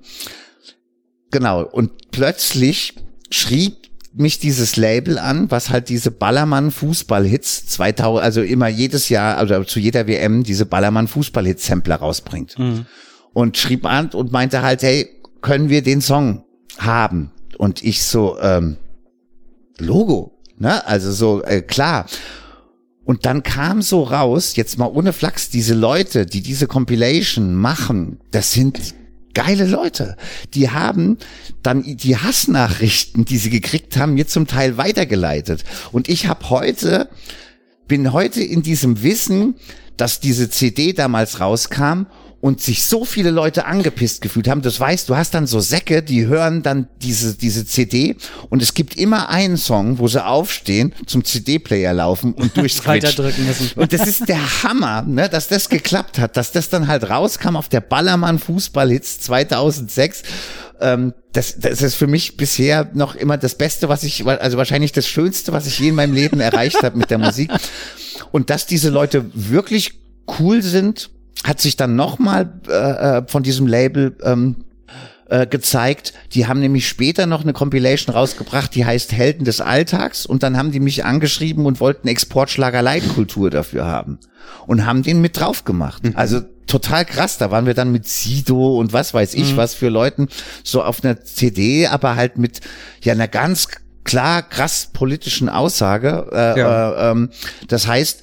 genau. Und plötzlich schrieb mich dieses Label an, was halt diese Ballermann Fußballhits 2000, also immer jedes Jahr, also zu jeder WM diese Ballermann Fußballhits Sampler rausbringt. Und schrieb an und meinte halt, hey, können wir den Song haben? Und ich so, ähm, Logo, ne? Also so, äh, klar. Und dann kam so raus, jetzt mal ohne Flachs, diese Leute, die diese Compilation machen, das sind geile Leute. Die haben dann die Hassnachrichten, die sie gekriegt haben, mir zum Teil weitergeleitet. Und ich habe heute, bin heute in diesem Wissen, dass diese CD damals rauskam und sich so viele Leute angepisst gefühlt haben. Das weißt, du hast dann so Säcke, die hören dann diese, diese CD und es gibt immer einen Song, wo sie aufstehen, zum CD-Player laufen und [LAUGHS] durchs Weiterdrücken müssen. Und das ist der Hammer, ne, dass das geklappt hat, dass das dann halt rauskam auf der Ballermann Fußballhits 2006 ähm, das, das ist für mich bisher noch immer das Beste, was ich, also wahrscheinlich das Schönste, was ich je in meinem Leben erreicht habe mit der Musik. Und dass diese Leute wirklich cool sind, hat sich dann nochmal äh, äh, von diesem Label ähm, äh, gezeigt. Die haben nämlich später noch eine Compilation rausgebracht, die heißt Helden des Alltags. Und dann haben die mich angeschrieben und wollten Exportschlager Leitkultur dafür haben. Und haben den mit drauf gemacht. Mhm. Also total krass. Da waren wir dann mit Sido und was weiß ich mhm. was für Leuten so auf einer CD, aber halt mit ja einer ganz klar krass politischen Aussage. Äh, ja. äh, ähm, das heißt,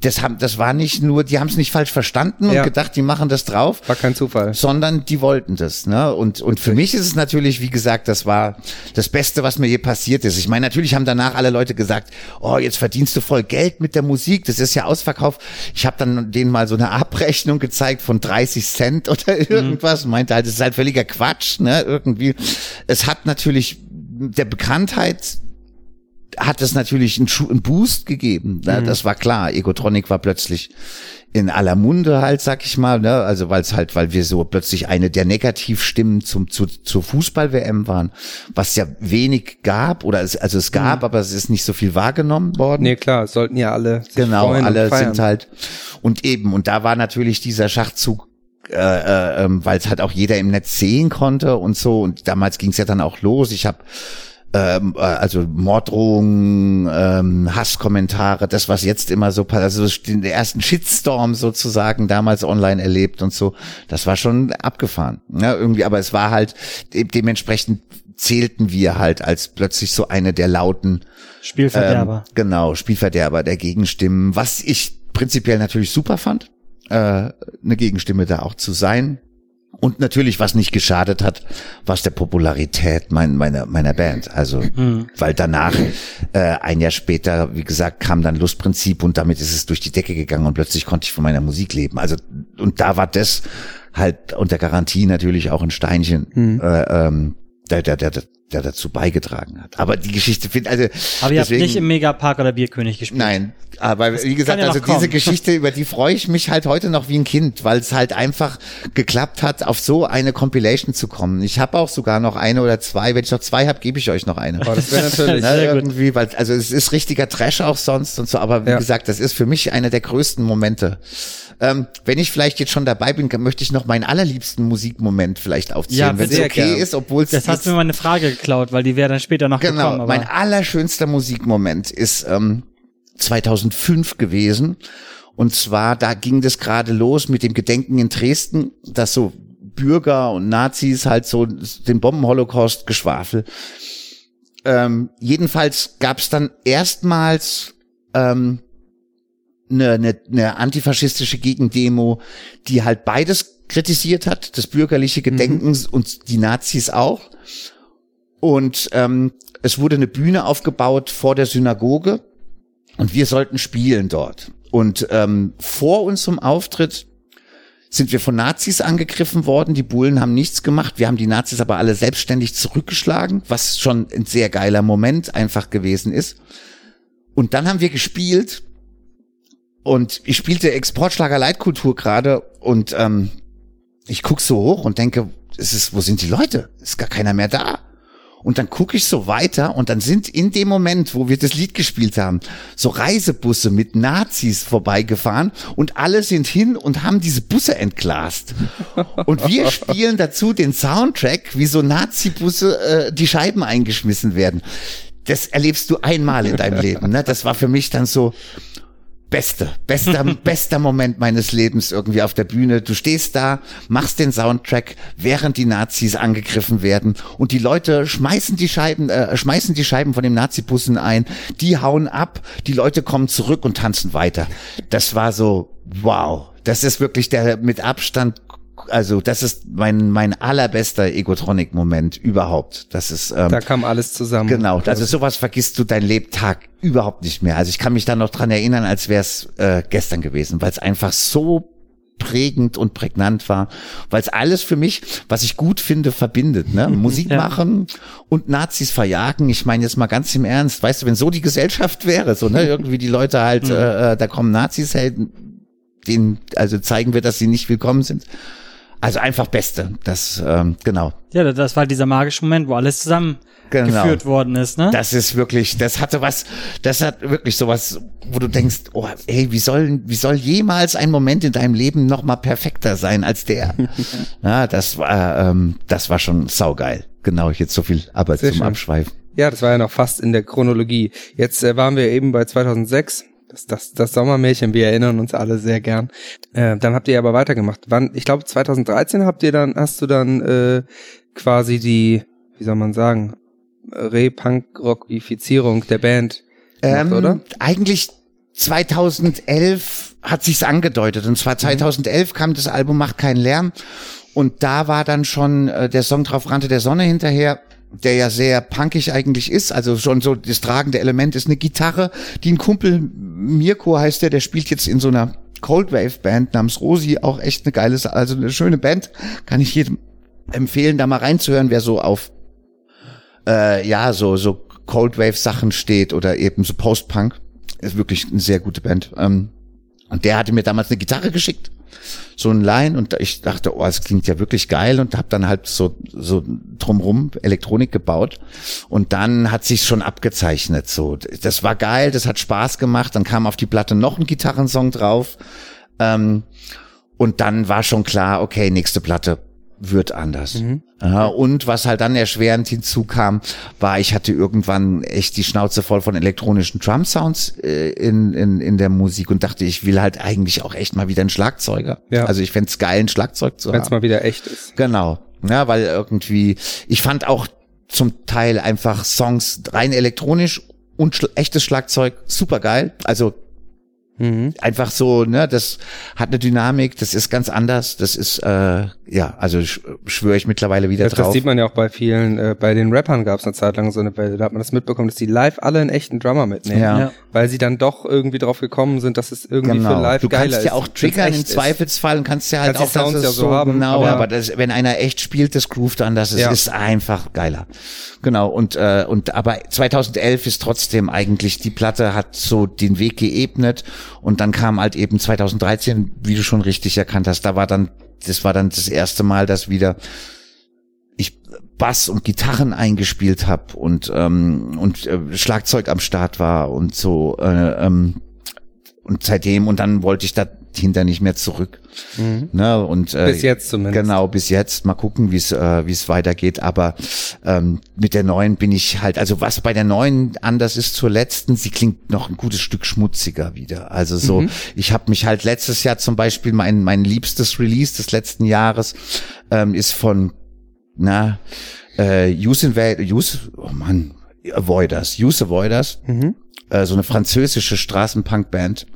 das haben, das war nicht nur, die haben es nicht falsch verstanden und ja. gedacht, die machen das drauf. War kein Zufall. Sondern die wollten das, ne? Und, und für mich ist es natürlich, wie gesagt, das war das Beste, was mir je passiert ist. Ich meine, natürlich haben danach alle Leute gesagt, oh, jetzt verdienst du voll Geld mit der Musik, das ist ja Ausverkauf. Ich habe dann denen mal so eine Abrechnung gezeigt von 30 Cent [LAUGHS] oder mhm. irgendwas. Mhm. Meinte halt, das ist halt völliger Quatsch, ne? Irgendwie. Es hat natürlich der Bekanntheit hat es natürlich einen, einen Boost gegeben. Ne? Mhm. Das war klar. Egotronic war plötzlich in aller Munde halt, sag ich mal, ne? Also weil es halt, weil wir so plötzlich eine der Negativstimmen zum zu, zur Fußball-WM waren, was ja wenig gab oder es, also es gab, mhm. aber es ist nicht so viel wahrgenommen worden. Nee, klar, sollten ja alle genau, alle sind halt und eben und da war natürlich dieser Schachzug äh, äh, ähm, weil es halt auch jeder im Netz sehen konnte und so und damals ging es ja dann auch los. Ich habe ähm, äh, also Morddrohungen, ähm, Hasskommentare, das was jetzt immer so also den ersten Shitstorm sozusagen damals online erlebt und so, das war schon abgefahren. Ja, irgendwie, aber es war halt dementsprechend zählten wir halt als plötzlich so eine der lauten Spielverderber. Ähm, genau, Spielverderber der Gegenstimmen, was ich prinzipiell natürlich super fand, äh, eine Gegenstimme da auch zu sein. Und natürlich, was nicht geschadet hat, war der Popularität mein, meiner, meiner Band. Also, mhm. weil danach, äh, ein Jahr später, wie gesagt, kam dann Lustprinzip und damit ist es durch die Decke gegangen und plötzlich konnte ich von meiner Musik leben. Also, und da war das halt unter Garantie natürlich auch ein Steinchen, mhm. äh, ähm, der, der, der, der dazu beigetragen hat. Aber die Geschichte finde also. Aber ihr deswegen, habt nicht im Megapark oder Bierkönig gespielt. Nein, aber das wie gesagt, ja also diese Geschichte, über die freue ich mich halt heute noch wie ein Kind, weil es halt einfach geklappt hat, auf so eine Compilation zu kommen. Ich habe auch sogar noch eine oder zwei. Wenn ich noch zwei habe, gebe ich euch noch eine. Oh, das wäre [LAUGHS] natürlich ne, irgendwie, weil also es ist richtiger Trash auch sonst und so. Aber wie ja. gesagt, das ist für mich einer der größten Momente. Ähm, wenn ich vielleicht jetzt schon dabei bin, möchte ich noch meinen allerliebsten Musikmoment vielleicht aufzählen, ja, wenn es okay gern. ist, obwohl es Das hast du mir mal eine Frage geklaut, weil die wäre dann später noch genau, gekommen. Genau, mein allerschönster Musikmoment ist ähm, 2005 gewesen. Und zwar, da ging das gerade los mit dem Gedenken in Dresden, dass so Bürger und Nazis halt so den Bombenholocaust geschwafel. Ähm, jedenfalls gab es dann erstmals ähm, eine, eine, eine antifaschistische Gegendemo, die halt beides kritisiert hat, das bürgerliche Gedenken mhm. und die Nazis auch. Und ähm, es wurde eine Bühne aufgebaut vor der Synagoge und wir sollten spielen dort. Und ähm, vor unserem Auftritt sind wir von Nazis angegriffen worden. Die Bullen haben nichts gemacht. Wir haben die Nazis aber alle selbstständig zurückgeschlagen, was schon ein sehr geiler Moment einfach gewesen ist. Und dann haben wir gespielt und ich spielte Exportschlager Leitkultur gerade und ähm, ich guck so hoch und denke, es ist, wo sind die Leute? Ist gar keiner mehr da. Und dann gucke ich so weiter und dann sind in dem Moment, wo wir das Lied gespielt haben, so Reisebusse mit Nazis vorbeigefahren und alle sind hin und haben diese Busse entglast. Und wir [LAUGHS] spielen dazu den Soundtrack, wie so Nazi-Busse äh, die Scheiben eingeschmissen werden. Das erlebst du einmal in deinem Leben. Ne? Das war für mich dann so, beste, bester, [LAUGHS] bester Moment meines Lebens irgendwie auf der Bühne. Du stehst da, machst den Soundtrack, während die Nazis angegriffen werden und die Leute schmeißen die Scheiben, äh, schmeißen die Scheiben von dem Nazi-Bussen ein, die hauen ab, die Leute kommen zurück und tanzen weiter. Das war so, wow. Das ist wirklich der mit Abstand also das ist mein mein allerbester Egotronic-Moment überhaupt. Das ist ähm, da kam alles zusammen. Genau, also sowas vergisst du dein Lebtag überhaupt nicht mehr. Also ich kann mich da noch dran erinnern, als wäre es äh, gestern gewesen, weil es einfach so prägend und prägnant war, weil es alles für mich, was ich gut finde, verbindet. Ne? [LAUGHS] Musik ja. machen und Nazis verjagen. Ich meine jetzt mal ganz im Ernst, weißt du, wenn so die Gesellschaft wäre, so ne, irgendwie die Leute halt, [LAUGHS] mhm. äh, da kommen Nazis, halt, denen also zeigen wir, dass sie nicht willkommen sind. Also einfach Beste. Das, ähm, genau. Ja, das war dieser magische Moment, wo alles zusammen genau. geführt worden ist, ne? Das ist wirklich, das hatte was, das hat wirklich sowas, wo du denkst, oh, ey, wie soll, wie soll jemals ein Moment in deinem Leben noch mal perfekter sein als der? [LAUGHS] ja, das war, ähm, das war schon saugeil. Genau, jetzt so viel Arbeit Sehr zum schön. Abschweifen. Ja, das war ja noch fast in der Chronologie. Jetzt äh, waren wir eben bei 2006 das, das, das Sommermärchen, wir erinnern uns alle sehr gern. Äh, dann habt ihr aber weitergemacht. Wann, ich glaube 2013 habt ihr dann, hast du dann äh, quasi die, wie soll man sagen, Re-Punk-Rockifizierung der Band gemacht, ähm, oder? Eigentlich 2011 hat sich's angedeutet. Und zwar 2011 mhm. kam das Album Macht keinen Lärm. Und da war dann schon äh, der Song drauf rannte der Sonne hinterher der ja sehr punkig eigentlich ist. Also schon so das tragende Element ist eine Gitarre, die ein Kumpel Mirko heißt der, der spielt jetzt in so einer Cold Wave Band namens Rosi, auch echt eine geile, also eine schöne Band. Kann ich jedem empfehlen, da mal reinzuhören, wer so auf äh, ja so so Cold Wave Sachen steht oder eben so Post Punk. Ist wirklich eine sehr gute Band. Ähm, und der hatte mir damals eine Gitarre geschickt so ein Line und ich dachte, oh, es klingt ja wirklich geil und habe dann halt so so drumrum Elektronik gebaut und dann hat sich schon abgezeichnet so. Das war geil, das hat Spaß gemacht. Dann kam auf die Platte noch ein Gitarrensong drauf ähm, und dann war schon klar, okay, nächste Platte wird anders. Mhm. Ja, und was halt dann erschwerend hinzukam, war, ich hatte irgendwann echt die Schnauze voll von elektronischen Drum-Sounds äh, in, in, in der Musik und dachte, ich will halt eigentlich auch echt mal wieder einen Schlagzeuger. Ja. Also ich fände es geil, ein Schlagzeug zu Wenn's haben. Wenn es mal wieder echt ist. Genau. Ja, weil irgendwie, ich fand auch zum Teil einfach Songs rein elektronisch und schl echtes Schlagzeug super geil. Also Mhm. Einfach so, ne, das hat eine Dynamik, das ist ganz anders, das ist, äh, ja, also sch schwöre ich mittlerweile wieder das, drauf. Das sieht man ja auch bei vielen, äh, bei den Rappern gab es eine Zeit lang so eine Welle, da hat man das mitbekommen, dass die live alle einen echten Drummer mitnehmen, ja. weil sie dann doch irgendwie drauf gekommen sind, dass es irgendwie genau. für live du geiler ist. Du kannst ja auch triggern im Zweifelsfall und kannst ja halt kannst auch, dass es ja so, haben, genau, aber, aber das, wenn einer echt spielt, das Groove dann, das ist, ja. ist einfach geiler. Genau, und, äh, und aber 2011 ist trotzdem eigentlich, die Platte hat so den Weg geebnet und dann kam halt eben 2013, wie du schon richtig erkannt hast, da war dann, das war dann das erste Mal, dass wieder ich Bass und Gitarren eingespielt habe und ähm, und äh, Schlagzeug am Start war und so äh, ähm, und seitdem und dann wollte ich da hinter nicht mehr zurück. Mhm. Ne? Und, äh, bis jetzt zumindest. Genau, bis jetzt. Mal gucken, wie es äh, wie es weitergeht. Aber ähm, mit der neuen bin ich halt, also was bei der neuen anders ist zur letzten, sie klingt noch ein gutes Stück schmutziger wieder. Also so, mhm. ich habe mich halt letztes Jahr zum Beispiel, mein, mein liebstes Release des letzten Jahres ähm, ist von, na, äh, Use Invade, Use, oh Mann, Avoiders, Use Avoiders, mhm. äh, so eine französische Straßenpunk-Band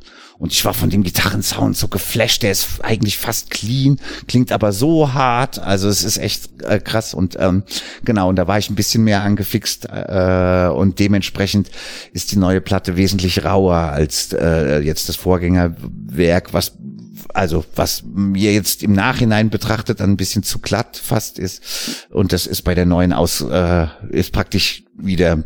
und ich war von dem Gitarrensound so geflasht. Der ist eigentlich fast clean, klingt aber so hart. Also es ist echt äh, krass. Und ähm, genau, und da war ich ein bisschen mehr angefixt. Äh, und dementsprechend ist die neue Platte wesentlich rauer als äh, jetzt das Vorgängerwerk, was also was mir jetzt im Nachhinein betrachtet ein bisschen zu glatt fast ist. Und das ist bei der neuen aus, äh, ist praktisch wieder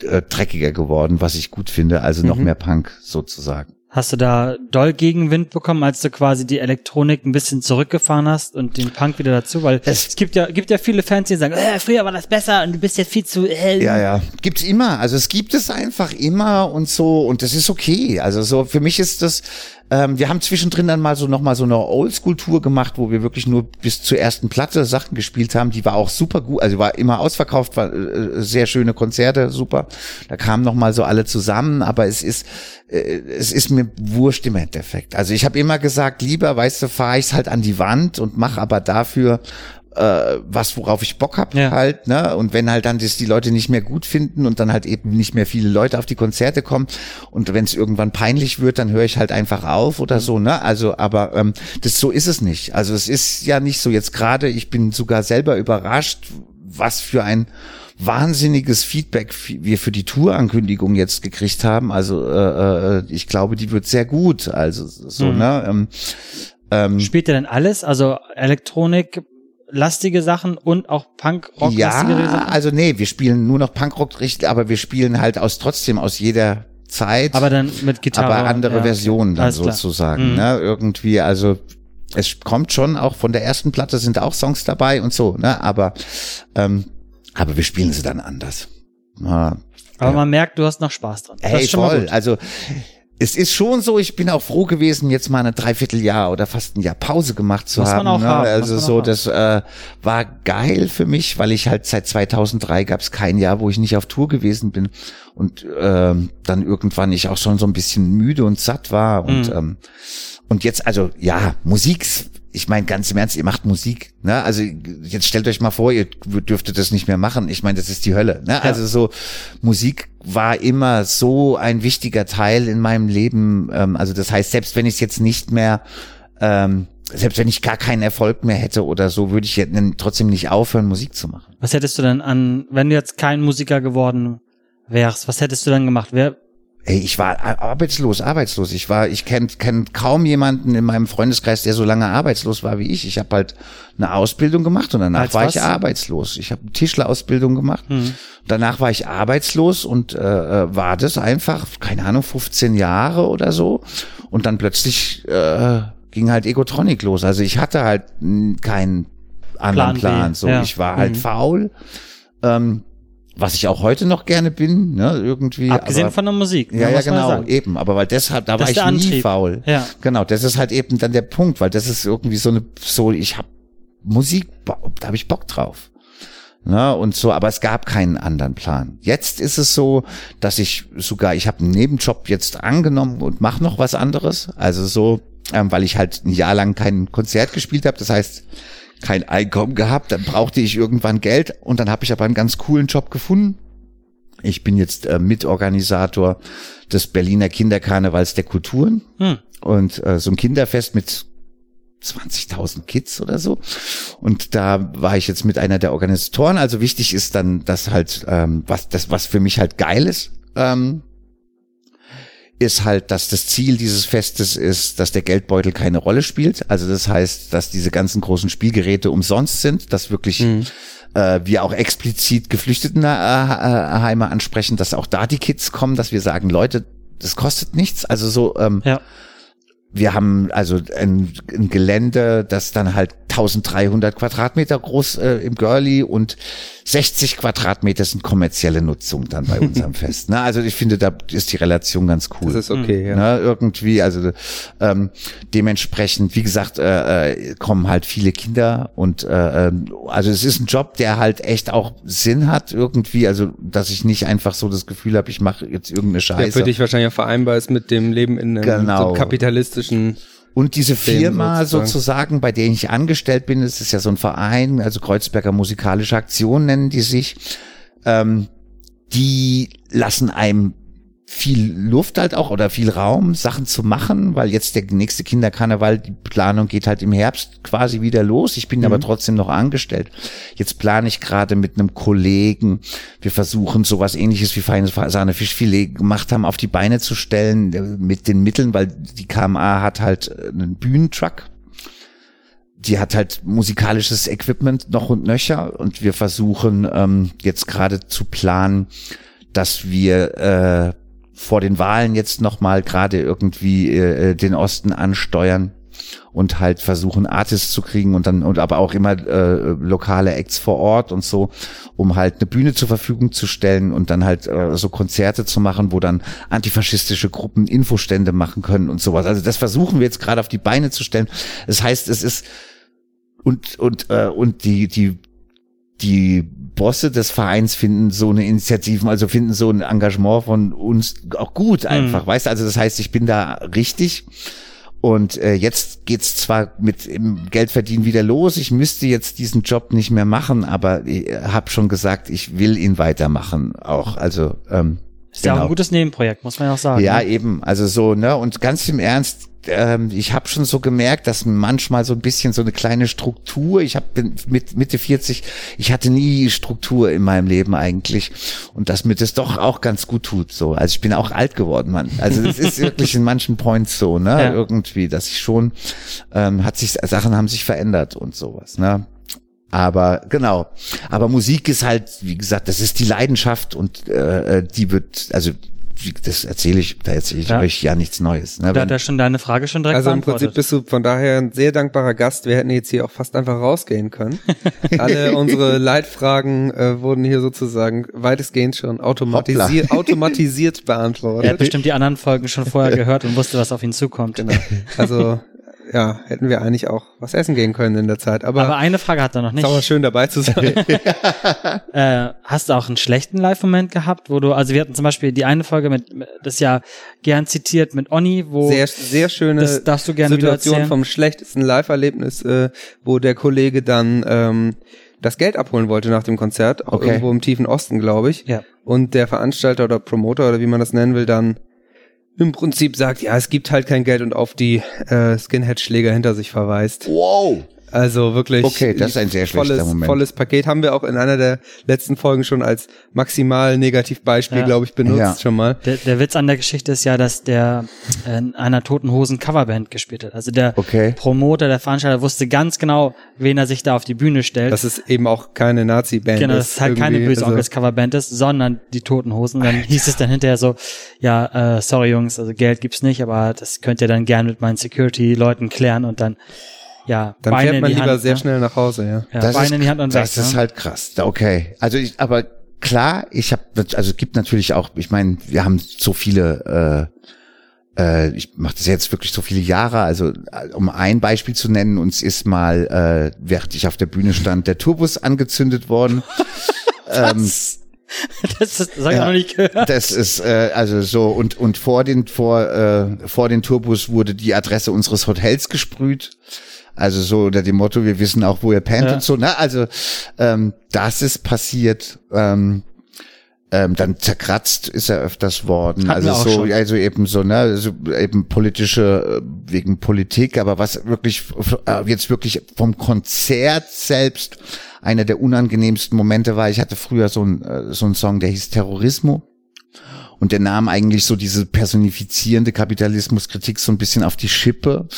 äh, dreckiger geworden, was ich gut finde. Also noch mhm. mehr Punk sozusagen. Hast du da doll Gegenwind bekommen, als du quasi die Elektronik ein bisschen zurückgefahren hast und den Punk wieder dazu? Weil es, es gibt ja gibt ja viele Fans, die sagen, äh, früher war das besser und du bist jetzt viel zu. Äh. Ja, ja, gibt's immer. Also es gibt es einfach immer und so und das ist okay. Also so für mich ist das Ähm, wir haben zwischendrin dann mal so noch mal so eine Oldschool-Tour gemacht, wo wir wirklich nur bis zur ersten Platte Sachen gespielt haben. Die war auch super gut, also war immer ausverkauft, war äh, sehr schöne Konzerte, super. Da kamen noch mal so alle zusammen, aber es ist äh, es ist mir wurscht im Endeffekt. Also ich habe immer gesagt, lieber, weißt du, fahre ich's halt an die Wand und mache aber dafür äh, was, worauf ich Bock hab Ja. halt, ne? Und wenn halt dann das die Leute nicht mehr gut finden und dann halt eben nicht mehr viele Leute auf die Konzerte kommen und wenn es irgendwann peinlich wird, dann höre ich halt einfach auf oder so, ne? Also, aber ähm, das so ist es nicht. Also es ist ja nicht so jetzt gerade, ich bin sogar selber überrascht, was für ein wahnsinniges Feedback wir für die Tourankündigung jetzt gekriegt haben. Also äh, äh, ich glaube, die wird sehr gut. Also so, Mhm. ne? Ähm, ähm, Spielt ihr denn alles? Also Elektronik, lastige Sachen und auch Punk-Rock lastige Ja, Sachen? also nee, wir spielen nur noch Punkrock, richtig, aber wir spielen halt aus trotzdem aus jeder Zeit, Aber dann mit Gitarre. aber andere ja. Versionen dann sozusagen. Mhm. Ne? Irgendwie, also es kommt schon auch von der ersten Platte sind auch Songs dabei und so, ne? Aber ähm, aber wir spielen sie dann anders. Ja. Aber Ja. man merkt, du hast noch Spaß dran. Hey, voll. Also es ist schon so, ich bin auch froh gewesen, jetzt mal eine Dreivierteljahr oder fast ein Jahr Pause gemacht zu haben. auch ne? haben, Also so, das äh, war geil für mich, weil ich halt seit 2003 gab es kein Jahr, wo ich nicht auf Tour gewesen bin und ähm, dann irgendwann ich auch schon so ein bisschen müde und satt war und Mhm. ähm, und jetzt also ja Musik. Ich meine ganz im Ernst, ihr macht Musik, ne? Also jetzt stellt euch mal vor, ihr dürftet das nicht mehr machen. Ich meine, das ist die Hölle, ne? Also so Musik war immer so ein wichtiger Teil in meinem Leben. Ähm, also das heißt, selbst wenn ich es jetzt nicht mehr, ähm, selbst wenn ich gar keinen Erfolg mehr hätte oder so, würde ich jetzt trotzdem nicht aufhören, Musik zu machen. Was hättest du denn an, wenn du jetzt kein Musiker geworden wärst, was hättest du dann gemacht? Wer, Ey, ich war ar- arbeitslos, arbeitslos. Ich war, ich kenne kenn kaum jemanden in meinem Freundeskreis, der so lange arbeitslos war wie ich. Ich habe halt eine Ausbildung gemacht und danach Als war was? ich arbeitslos. Ich habe eine Tischlerausbildung gemacht. Hm. Danach war ich arbeitslos und äh, äh, war das einfach, keine Ahnung, 15 Jahre oder so. Und dann plötzlich äh, ging halt Egotronic los. Also ich hatte halt keinen anderen Plan Plan. So, ja. ich war halt Mhm. faul. Ähm, was ich auch heute noch gerne bin, ne, irgendwie. abgesehen aber, von der Musik. ne, ja, ja, genau, eben. Aber weil deshalb, da Das war ich nie Antrieb. faul. Ja. Genau, das ist halt eben dann der Punkt, weil das ist irgendwie so eine, so, ich hab Musik, da habe ich Bock drauf. Ne, und so, aber es gab keinen anderen Plan. Jetzt ist es so, dass ich sogar, ich habe einen Nebenjob jetzt angenommen und mache noch was anderes. Also so, ähm, weil ich halt ein Jahr lang kein Konzert gespielt habe. Das heißt, kein Einkommen gehabt. Dann brauchte ich irgendwann Geld und dann habe ich aber einen ganz coolen Job gefunden. Ich bin jetzt äh, Mitorganisator des Berliner Kinderkarnevals der Kulturen Hm. und äh, so ein Kinderfest mit 20.000 Kids oder so. Und da war ich jetzt mit einer der Organisatoren. Also wichtig ist dann, dass halt, ähm, was das, was für mich halt geil ist, ähm, ist halt, dass das Ziel dieses Festes ist, dass der Geldbeutel keine Rolle spielt. Also das heißt, dass diese ganzen großen Spielgeräte umsonst sind, dass wirklich äh, wir auch explizit Geflüchtetenheime äh, ansprechen, dass auch da die Kids kommen, dass wir sagen, Leute, das kostet nichts. Also so, ähm, Ja. wir haben also ein, ein Gelände, das dann halt 1300 Quadratmeter groß äh, im Girlie und 60 Quadratmeter sind kommerzielle Nutzung dann bei unserem [LAUGHS] Fest. Ne? Also ich finde, da ist die Relation ganz cool. Das ist okay, ja. Ne, irgendwie, also ähm, dementsprechend, wie gesagt, äh, äh, kommen halt viele Kinder und äh, ähm, also es ist ein Job, der halt echt auch Sinn hat irgendwie, also dass ich nicht einfach so das Gefühl habe, ich mache jetzt irgendeine Der Scheiße. für dich wahrscheinlich auch vereinbar ist mit dem Leben in einem Genau. so kapitalistischen. Und diese Firma sozusagen. sozusagen, bei der ich angestellt bin, das ist ja so ein Verein, also Kreuzberger Musikalische Aktion nennen die sich, ähm, die lassen einem viel Luft halt auch oder viel Raum, Sachen zu machen, weil jetzt der nächste Kinderkarneval, die Planung geht halt im Herbst quasi wieder los. Ich bin aber trotzdem noch angestellt. Jetzt plane ich gerade mit einem Kollegen, wir versuchen sowas ähnliches wie feines Sahne Fischfilet gemacht haben, auf die Beine zu stellen äh, mit den Mitteln, weil die KMA hat halt äh, einen Bühnentruck. Die hat halt musikalisches Equipment noch und nöcher und wir versuchen ähm, jetzt gerade zu planen, dass wir äh, vor den Wahlen jetzt noch mal gerade irgendwie äh, den Osten ansteuern und halt versuchen Artists zu kriegen und dann und aber auch immer äh, lokale Acts vor Ort und so, um halt eine Bühne zur Verfügung zu stellen und dann halt äh, so Konzerte zu machen, wo dann antifaschistische Gruppen Infostände machen können und sowas. Also das versuchen wir jetzt gerade auf die Beine zu stellen. Das heißt, es ist und und äh, und die die die Bosse des Vereins finden so eine Initiativen, also finden so ein Engagement von uns auch gut einfach, mhm. weißt du? Also das heißt, ich bin da richtig. Und äh, jetzt geht's zwar mit im Geldverdienen wieder los. Ich müsste jetzt diesen Job nicht mehr machen, aber ich habe schon gesagt, ich will ihn weitermachen. Auch also ähm, ist ja auch ein genau. gutes Nebenprojekt, muss man ja auch sagen. Ja, ne? eben. Also so, ne? Und ganz im Ernst, ähm, ich habe schon so gemerkt, dass manchmal so ein bisschen so eine kleine Struktur, ich habe mit Mitte 40, ich hatte nie Struktur in meinem Leben eigentlich und dass mir das doch auch ganz gut tut so. Also ich bin auch alt geworden, Mann. Also es ist wirklich in manchen Points so, ne? Ja. Irgendwie, dass ich schon ähm, hat sich Sachen haben sich verändert und sowas, ne? Aber genau. Aber Musik ist halt, wie gesagt, das ist die Leidenschaft und äh, äh die wird, also das erzähle ich, da erzähle ich ja. euch ja nichts Neues. Ne? Da hat er schon deine Frage schon direkt Also im Prinzip bist du von daher ein sehr dankbarer Gast. Wir hätten jetzt hier auch fast einfach rausgehen können. [LAUGHS] Alle unsere Leitfragen äh, wurden hier sozusagen weitestgehend schon automatisiert, automatisiert beantwortet. Er hat bestimmt die anderen Folgen schon vorher gehört und wusste, was auf ihn zukommt. Genau. Also ja, hätten wir eigentlich auch was essen gehen können in der Zeit. Aber, aber eine Frage hat er noch nicht. Ist aber schön dabei zu sein. [LAUGHS] äh, hast du auch einen schlechten Live-Moment gehabt, wo du, also wir hatten zum Beispiel die eine Folge mit, das ja gern zitiert mitOnni, wo sehr sehr schöne das darfst du gerne Situation vom schlechtesten Live-Erlebnis, äh, wo der Kollege dann ähm, das Geld abholen wollte nach dem Konzert, okay. irgendwo im tiefen Osten, glaube ich. Ja. Und der Veranstalter oder Promoter oder wie man das nennen will, dann im Prinzip sagt, ja, es gibt halt kein Geld und auf die äh, Skinhead-Schläger hinter sich verweist. Wow. Also wirklich okay, das ist ein sehr volles, Moment. volles Paket haben wir auch in einer der letzten Folgen schon als maximal Negativbeispiel, ja. glaube ich, benutzt ja. schon mal. Der, der Witz an der Geschichte ist ja, dass der in einer Toten Hosen Coverband gespielt hat. Also der okay. Promoter, der Veranstalter wusste ganz genau, wen er sich da auf die Bühne stellt. Dass es eben auch keine Nazi-Band genau, ist. Genau, dass es halt keine böse also Coverband ist, sondern die Toten Hosen. Dann Alter. hieß es dann hinterher so, ja, äh, sorry Jungs, also Geld gibt's nicht, aber das könnt ihr dann gern mit meinen Security-Leuten klären und dann ja, dann Beine fährt man lieber Hand, sehr ne? schnell nach Hause, ja. ja das Beine ist, in die Hand und Das weg, ist ne? halt krass. Okay. Also ich, aber klar, ich habe, also es gibt natürlich auch, ich meine, wir haben so viele, äh, äh, ich mache das jetzt wirklich so viele Jahre, also um ein Beispiel zu nennen, uns ist mal, äh, während ich auf der Bühne stand, der Turbus angezündet worden. [LAUGHS] ähm, [LAUGHS] das, habe ich ja, noch nicht gehört. Das ist äh, also so und und vor den vor äh, vor den Turbus wurde die Adresse unseres Hotels gesprüht. Also so unter dem Motto, wir wissen auch, wo ihr pennt ja. und so. Ne? Also ähm, das ist passiert. Ähm, ähm, dann zerkratzt ist er öfters worden. Hatten also so, schon. also eben so, ne, also eben politische, äh, wegen Politik, aber was wirklich äh, jetzt wirklich vom Konzert selbst einer der unangenehmsten Momente war, ich hatte früher so ein, äh, so ein Song, der hieß Terrorismo. Und der nahm eigentlich so diese personifizierende Kapitalismuskritik so ein bisschen auf die Schippe.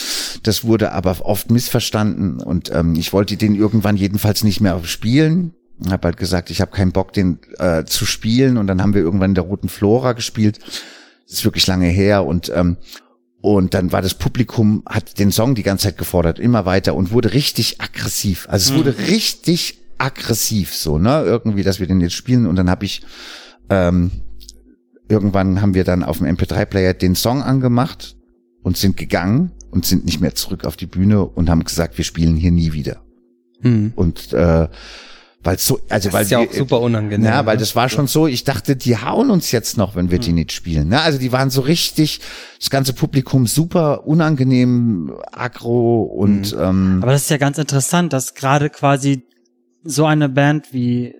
Das wurde aber oft missverstanden und ähm, ich wollte den irgendwann jedenfalls nicht mehr spielen. Habe halt gesagt, ich habe keinen Bock, den äh, zu spielen. Und dann haben wir irgendwann in der Roten Flora gespielt. Das ist wirklich lange her und ähm, und dann war das Publikum, hat den Song die ganze Zeit gefordert, immer weiter und wurde richtig aggressiv. Also es wurde mhm. richtig aggressiv, so, ne? Irgendwie, dass wir den jetzt spielen. Und dann habe ich ähm, irgendwann haben wir dann auf dem MP3-Player den Song angemacht und sind gegangen und sind nicht mehr zurück auf die Bühne und haben gesagt, wir spielen hier nie wieder. Hm. Und äh, weil so, also das weil ist ja auch super unangenehm. Ja, weil ne? das war schon so, ich dachte, die hauen uns jetzt noch, wenn wir hm. die nicht spielen. Ne? Also die waren so richtig, das ganze Publikum super unangenehm, aggro und hm. ähm, Aber das ist ja ganz interessant, dass gerade quasi so eine Band wie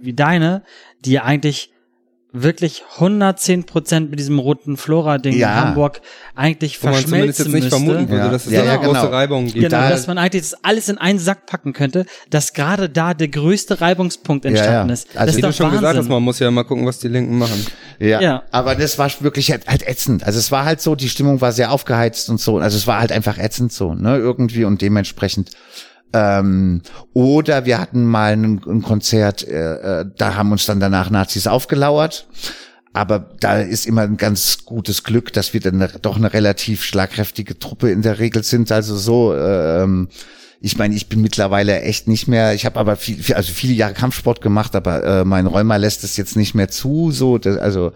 wie deine, die eigentlich wirklich 110 Prozent mit diesem roten Flora-Ding ja. in Hamburg eigentlich Wo verschmelzen man zumindest jetzt nicht müsste. vermuten würde, ja. dass es ja, da ja, große genau. Reibungen gibt. Genau, da dass man eigentlich das alles in einen Sack packen könnte, dass gerade da der größte Reibungspunkt entstanden ist. Also das wie du schon Wahnsinn. gesagt hast, man muss ja mal gucken, was die Linken machen. Ja, ja, aber das war wirklich halt, halt ätzend. Also es war halt so, die Stimmung war sehr aufgeheizt und so. Also es war halt einfach ätzend so, ne, irgendwie und dementsprechend ähm, oder wir hatten mal ein, ein Konzert, äh, äh, da haben uns dann danach Nazis aufgelauert. aber da ist immer ein ganz gutes Glück, dass wir dann doch eine relativ schlagkräftige Truppe in der Regel sind. Also so, ähm, ich meine, ich bin mittlerweile echt nicht mehr, ich habe aber viel, also viele Jahre Kampfsport gemacht, aber äh, mein Rheuma lässt es jetzt nicht mehr zu, so, das, also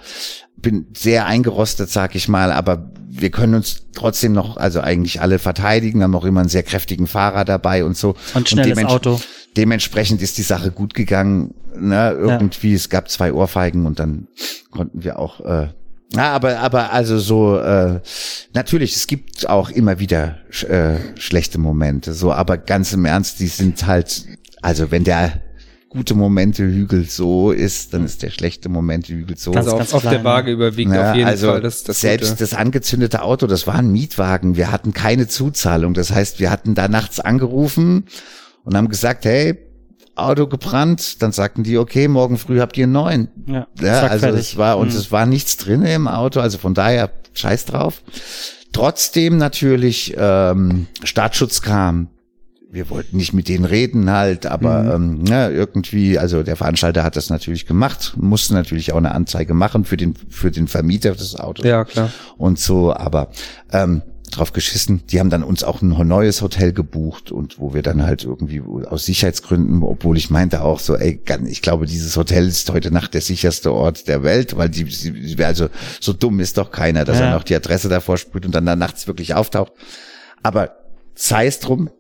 bin sehr eingerostet, sag ich mal, aber wir können uns trotzdem noch, also eigentlich alle verteidigen, haben auch immer einen sehr kräftigen Fahrer dabei und so. Und schnelles und Auto. Dementsprechend ist die Sache gut gegangen, ne, irgendwie, ja. es gab zwei Ohrfeigen und dann konnten wir auch, äh, ja, aber, aber also so, äh, natürlich, es gibt auch immer wieder äh, schlechte Momente, so, aber ganz im Ernst, die sind halt, also wenn der gute Momente Hügel so ist, dann ist der schlechte Momente Hügel so. Also auf, auf der Waage überwiegt ja, auf jeden also Fall das, das Selbst Gute. das angezündete Auto, das war ein Mietwagen. Wir hatten keine Zuzahlung. Das heißt, wir hatten da nachts angerufen und haben gesagt, hey, Auto gebrannt, dann sagten die, okay, morgen früh habt ihr einen neuen. Ja, ja also fertig. es war, und mhm. es war nichts drin im Auto, also von daher scheiß drauf. Trotzdem natürlich ähm, Staatsschutz kam. Wir wollten nicht mit denen reden halt, aber mhm. ähm, ja, irgendwie, also der Veranstalter hat das natürlich gemacht, musste natürlich auch eine Anzeige machen für den für den Vermieter des Autos. Ja klar. Und so, aber ähm, drauf geschissen. Die haben dann uns auch ein neues Hotel gebucht und wo wir dann halt irgendwie aus Sicherheitsgründen, obwohl ich meinte auch so, ey, ich glaube, dieses Hotel ist heute Nacht der sicherste Ort der Welt, weil die, die also so dumm ist doch keiner, dass ja. er noch die Adresse davor sprüht und dann da nachts wirklich auftaucht. Aber sei es drum,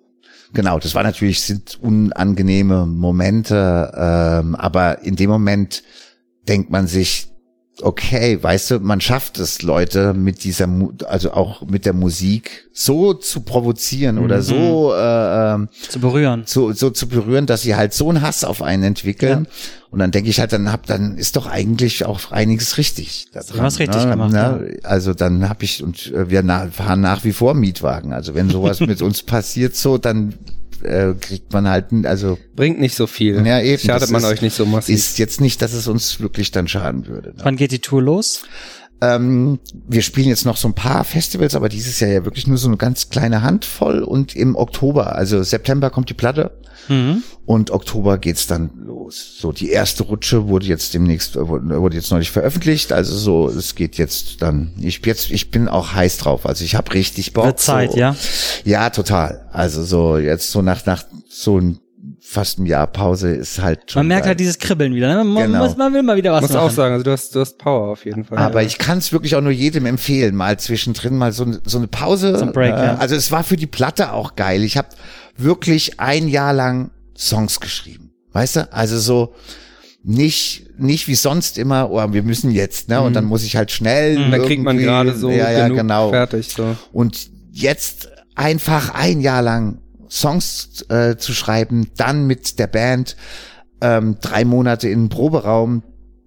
Genau, das war natürlich, sind unangenehme Momente, ähm, aber in dem Moment denkt man sich, okay, weißt du, man schafft es, Leute mit dieser, also auch mit der Musik so zu provozieren mhm. oder so äh, ähm, zu berühren, so, so zu berühren, dass sie halt so einen Hass auf einen entwickeln. Ja. Und dann denke ich halt, dann hab, dann ist doch eigentlich auch einiges richtig. Daran, was richtig ne? gemacht. Ne? Ja. Also dann habe ich und äh, wir fahren nach wie vor Mietwagen. Also wenn sowas [LAUGHS] mit uns passiert, so dann äh, kriegt man halt, also bringt nicht so viel. Ja, eben. Schadet man ist, euch nicht so massiv. Ist jetzt nicht, dass es uns wirklich dann schaden würde. Ne? Wann geht die Tour los? Ähm, wir spielen jetzt noch so ein paar Festivals, aber dieses Jahr ja wirklich nur so eine ganz kleine Handvoll und im Oktober, also September kommt die Platte mhm. und Oktober geht's dann los. So die erste Rutsche wurde jetzt demnächst wurde jetzt neulich veröffentlicht, also so es geht jetzt dann. Ich jetzt ich bin auch heiß drauf, also ich habe richtig Bock. Wird Zeit, so. ja. Ja, total. Also so jetzt so nach nach so ein fast ein Jahr Pause ist halt schon. Man merkt geil. halt dieses Kribbeln wieder. Ne? Man, genau. muss, man will mal wieder was muss machen. auch sagen, also du hast, du hast Power auf jeden Fall. Aber ja. ich kann es wirklich auch nur jedem empfehlen, mal zwischendrin mal so, so eine Pause. So ein Break, äh, ja. Also es war für die Platte auch geil. Ich habe wirklich ein Jahr lang Songs geschrieben. Weißt du? Also so nicht nicht wie sonst immer, oh, wir müssen jetzt, ne? Und mhm. dann muss ich halt schnell. Mhm, dann kriegt man gerade so ja, ja, genau. fertig. So. Und jetzt einfach ein Jahr lang Songs äh, zu schreiben, dann mit der Band ähm, drei Monate in den Proberaum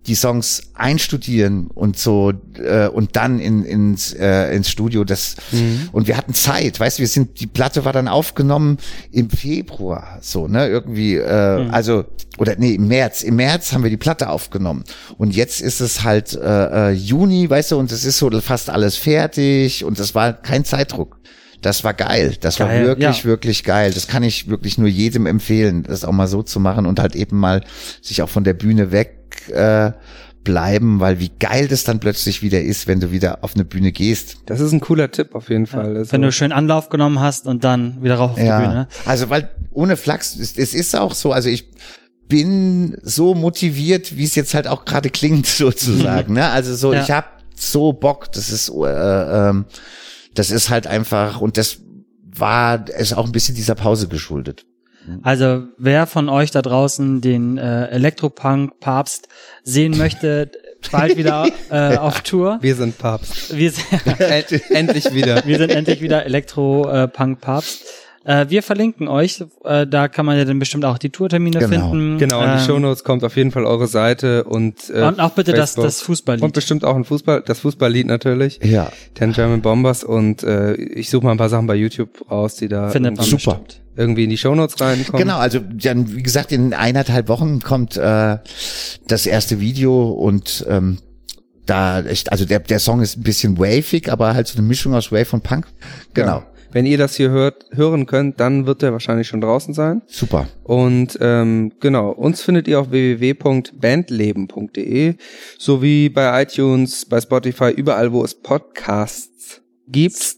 die Songs einstudieren und so äh, und dann in, ins, äh, ins Studio das mhm. und wir hatten Zeit, weißt du, wir sind die Platte war dann aufgenommen im Februar so ne irgendwie äh, mhm. also oder nee im März im März haben wir die Platte aufgenommen und jetzt ist es halt äh, äh, Juni, weißt du und es ist so fast alles fertig und das war kein Zeitdruck. Das war geil. Das geil, war wirklich, ja. wirklich geil. Das kann ich wirklich nur jedem empfehlen, das auch mal so zu machen und halt eben mal sich auch von der Bühne weg äh, bleiben, weil wie geil das dann plötzlich wieder ist, wenn du wieder auf eine Bühne gehst. Das ist ein cooler Tipp auf jeden Fall. Ja, also. Wenn du schön Anlauf genommen hast und dann wieder rauf auf ja. die Bühne. Also weil ohne Flachs, es, es ist auch so, also ich bin so motiviert, wie es jetzt halt auch gerade klingt [LAUGHS] sozusagen. [LAUGHS] ne? Also so, ja. ich hab so Bock, das ist äh, ähm, das ist halt einfach, und das war es auch ein bisschen dieser Pause geschuldet. Also wer von euch da draußen den äh, Elektropunk-Papst sehen möchte, bald wieder [LAUGHS] äh, auf Tour. Wir sind Papst. Wir sind [LAUGHS] endlich wieder. Wir sind endlich wieder Elektro-Punk-Papst. Äh, wir verlinken euch, äh, da kann man ja dann bestimmt auch die Tourtermine genau. finden. Genau, in die ähm, Shownotes kommt auf jeden Fall eure Seite und äh, Und auch bitte das, das Fußballlied. Und bestimmt auch ein Fußball, das Fußballlied natürlich. Ja. Ten German Bombers und äh, ich suche mal ein paar Sachen bei YouTube raus, die da Findet man super. Bestimmt irgendwie in die Shownotes reinkommen. Genau, also dann, wie gesagt, in eineinhalb Wochen kommt äh, das erste Video und ähm, da, echt, also der, der Song ist ein bisschen wavig, aber halt so eine Mischung aus Wave und Punk. Genau. Ja. Wenn ihr das hier hört, hören könnt, dann wird der wahrscheinlich schon draußen sein. Super. Und ähm, genau, uns findet ihr auf www.bandleben.de sowie bei iTunes, bei Spotify, überall, wo es Podcasts gibt.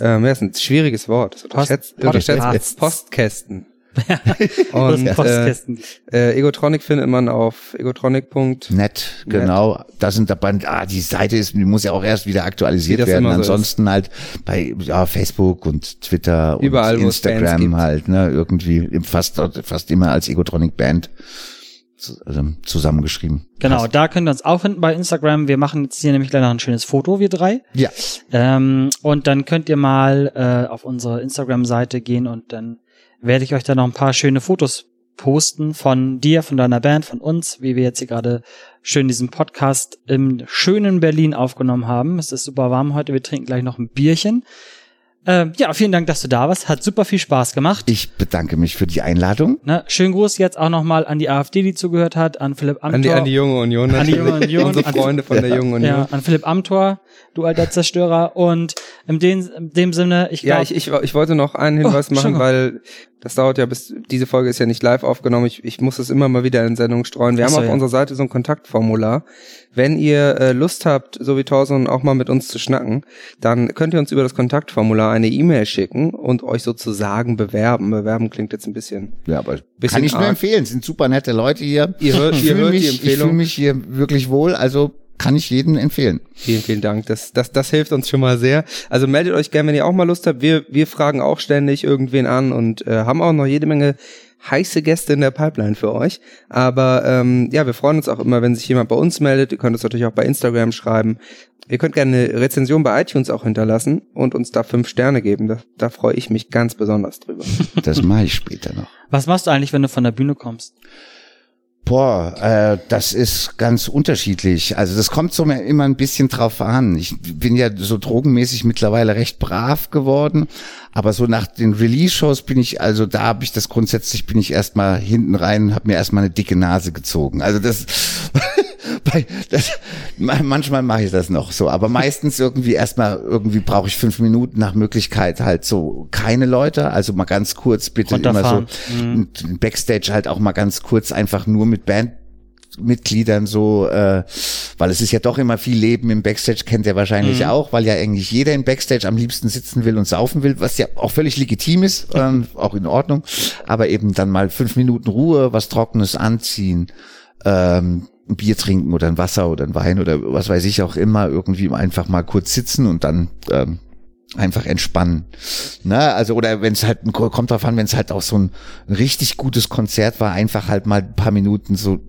Ähm, ja, ist ein schwieriges Wort. Das unterschätzt, Post- unterschätzt. Postkästen. [LAUGHS] Und äh, Postkästen. äh, Egotronic findet man auf egotronic. Nett, genau. Da sind dabei, ah, die Seite ist, die muss ja auch erst wieder Wie aktualisiert werden. immer so. Ansonsten halt bei ja, Facebook und Twitter Überall, und Instagram halt, ne, irgendwie fast fast immer als Egotronic Band also, zusammengeschrieben. Genau, da könnt ihr uns auch finden bei Instagram. Wir machen jetzt hier nämlich gleich noch ein schönes Foto, wir drei. Ja. Ähm, und dann könnt ihr mal äh, auf unsere Instagram-Seite gehen und dann werde ich euch da noch ein paar schöne Fotos posten von dir, von deiner Band, von uns, wie wir jetzt hier gerade schön diesen Podcast im schönen Berlin aufgenommen haben. Es ist super warm heute, wir trinken gleich noch ein Bierchen. Ähm, ja, vielen Dank, dass du da warst. Hat super viel Spaß gemacht. Ich bedanke mich für die Einladung. Ne? Schönen Gruß jetzt auch nochmal an die AfD, die zugehört hat, an Philipp Amthor. An die, an die junge Union. An die Junge natürlich. Union. Unsere Freunde von der jungen Union. Ja, an Philipp Amthor, du alter Zerstörer. Und in dem, in dem Sinne, ich Ja, glaube, ich, ich, ich wollte noch einen Hinweis Oh, machen, weil das dauert ja bis, diese Folge ist ja nicht live aufgenommen. Ich, ich muss es immer mal wieder in Sendung streuen. Wir so, haben auf ja. unserer Seite so ein Kontaktformular. Wenn ihr äh, Lust habt, so wie Thorson auch mal mit uns zu schnacken, dann könnt ihr uns über das Kontaktformular eine E-Mail schicken und euch sozusagen bewerben. Bewerben klingt jetzt ein bisschen. Ja, aber Bisschen kann ich nur empfehlen. Sind super nette Leute hier. Ihr hört- Ich ihr fühl hört die mich, Ich fühle mich hier wirklich wohl. Also kann ich jedem empfehlen. Vielen, vielen Dank. Das, das, das hilft uns schon mal sehr. Also meldet euch gerne, wenn ihr auch mal Lust habt. Wir, wir fragen auch ständig irgendwen an und äh, haben auch noch jede Menge heiße Gäste in der Pipeline für euch. Aber ähm, ja, wir freuen uns auch immer, wenn sich jemand bei uns meldet. Ihr könnt es natürlich auch bei Instagram schreiben. Ihr könnt gerne eine Rezension bei iTunes auch hinterlassen und uns da fünf Sterne geben. Da, da freue ich mich ganz besonders drüber. Das mache ich später noch. was machst du eigentlich, wenn du von der Bühne kommst? Boah, äh, das ist ganz unterschiedlich. Also das kommt so immer ein bisschen drauf an. Ich bin ja so drogenmäßig mittlerweile recht brav geworden, aber so nach den Release-Shows bin ich, also da habe ich das grundsätzlich, bin ich erstmal hinten rein, habe mir erstmal eine dicke Nase gezogen. Also das, [LAUGHS] bei, das manchmal mache ich das noch so, aber meistens irgendwie erstmal, irgendwie brauche ich fünf Minuten nach Möglichkeit halt so keine Leute, also mal ganz kurz bitte immer so. Mhm. Backstage halt auch mal ganz kurz einfach nur mit Bandmitgliedern so, äh, weil es ist ja doch immer viel Leben im Backstage, kennt ihr wahrscheinlich Mhm. auch, weil ja eigentlich jeder im Backstage am liebsten sitzen will und saufen will, was ja auch völlig legitim ist, ähm, auch in Ordnung, aber eben dann mal fünf Minuten Ruhe, was Trockenes anziehen, ähm, ein Bier trinken oder ein Wasser oder ein Wein oder was weiß ich auch immer, irgendwie einfach mal kurz sitzen und dann ähm, einfach entspannen. Ne? Also, oder wenn es halt, kommt drauf an, wenn es halt auch so ein richtig gutes Konzert war, einfach halt mal ein paar Minuten so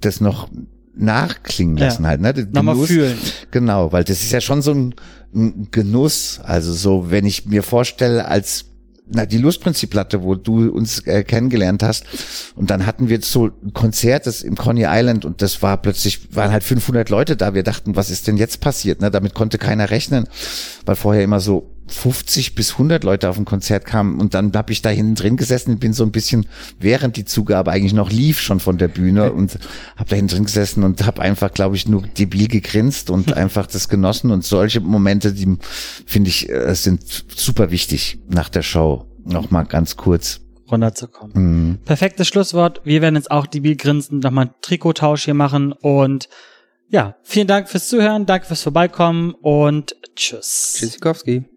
das noch nachklingen Ja. lassen halt, ne? Den Nochmal Genuss. fühlen. Genau, weil das ist ja schon so ein, ein Genuss. Also so, wenn ich mir vorstelle, als na, die Lustprinzipplatte, wo du uns äh, kennengelernt hast. Und dann hatten wir so ein Konzert das im Coney Island und das war plötzlich, waren halt 500 Leute da. Wir dachten, was ist denn jetzt passiert? Ne? Damit konnte keiner rechnen, weil vorher immer so 50 bis 100 Leute auf ein Konzert kamen und dann habe ich da hinten drin gesessen und bin so ein bisschen, während die Zugabe eigentlich noch lief, schon von der Bühne und habe da hinten drin gesessen und habe einfach, glaube ich, nur debil gegrinst und [LAUGHS] einfach das genossen und solche Momente, die finde ich, äh, sind super wichtig nach der Show. Noch mal ganz kurz. runterzukommen. Mhm. Perfektes Schlusswort. Wir werden jetzt auch die Biel grinsen, nochmal einen Trikottausch hier machen und ja, vielen Dank fürs Zuhören, danke fürs Vorbeikommen und tschüss. Tschüssikowski.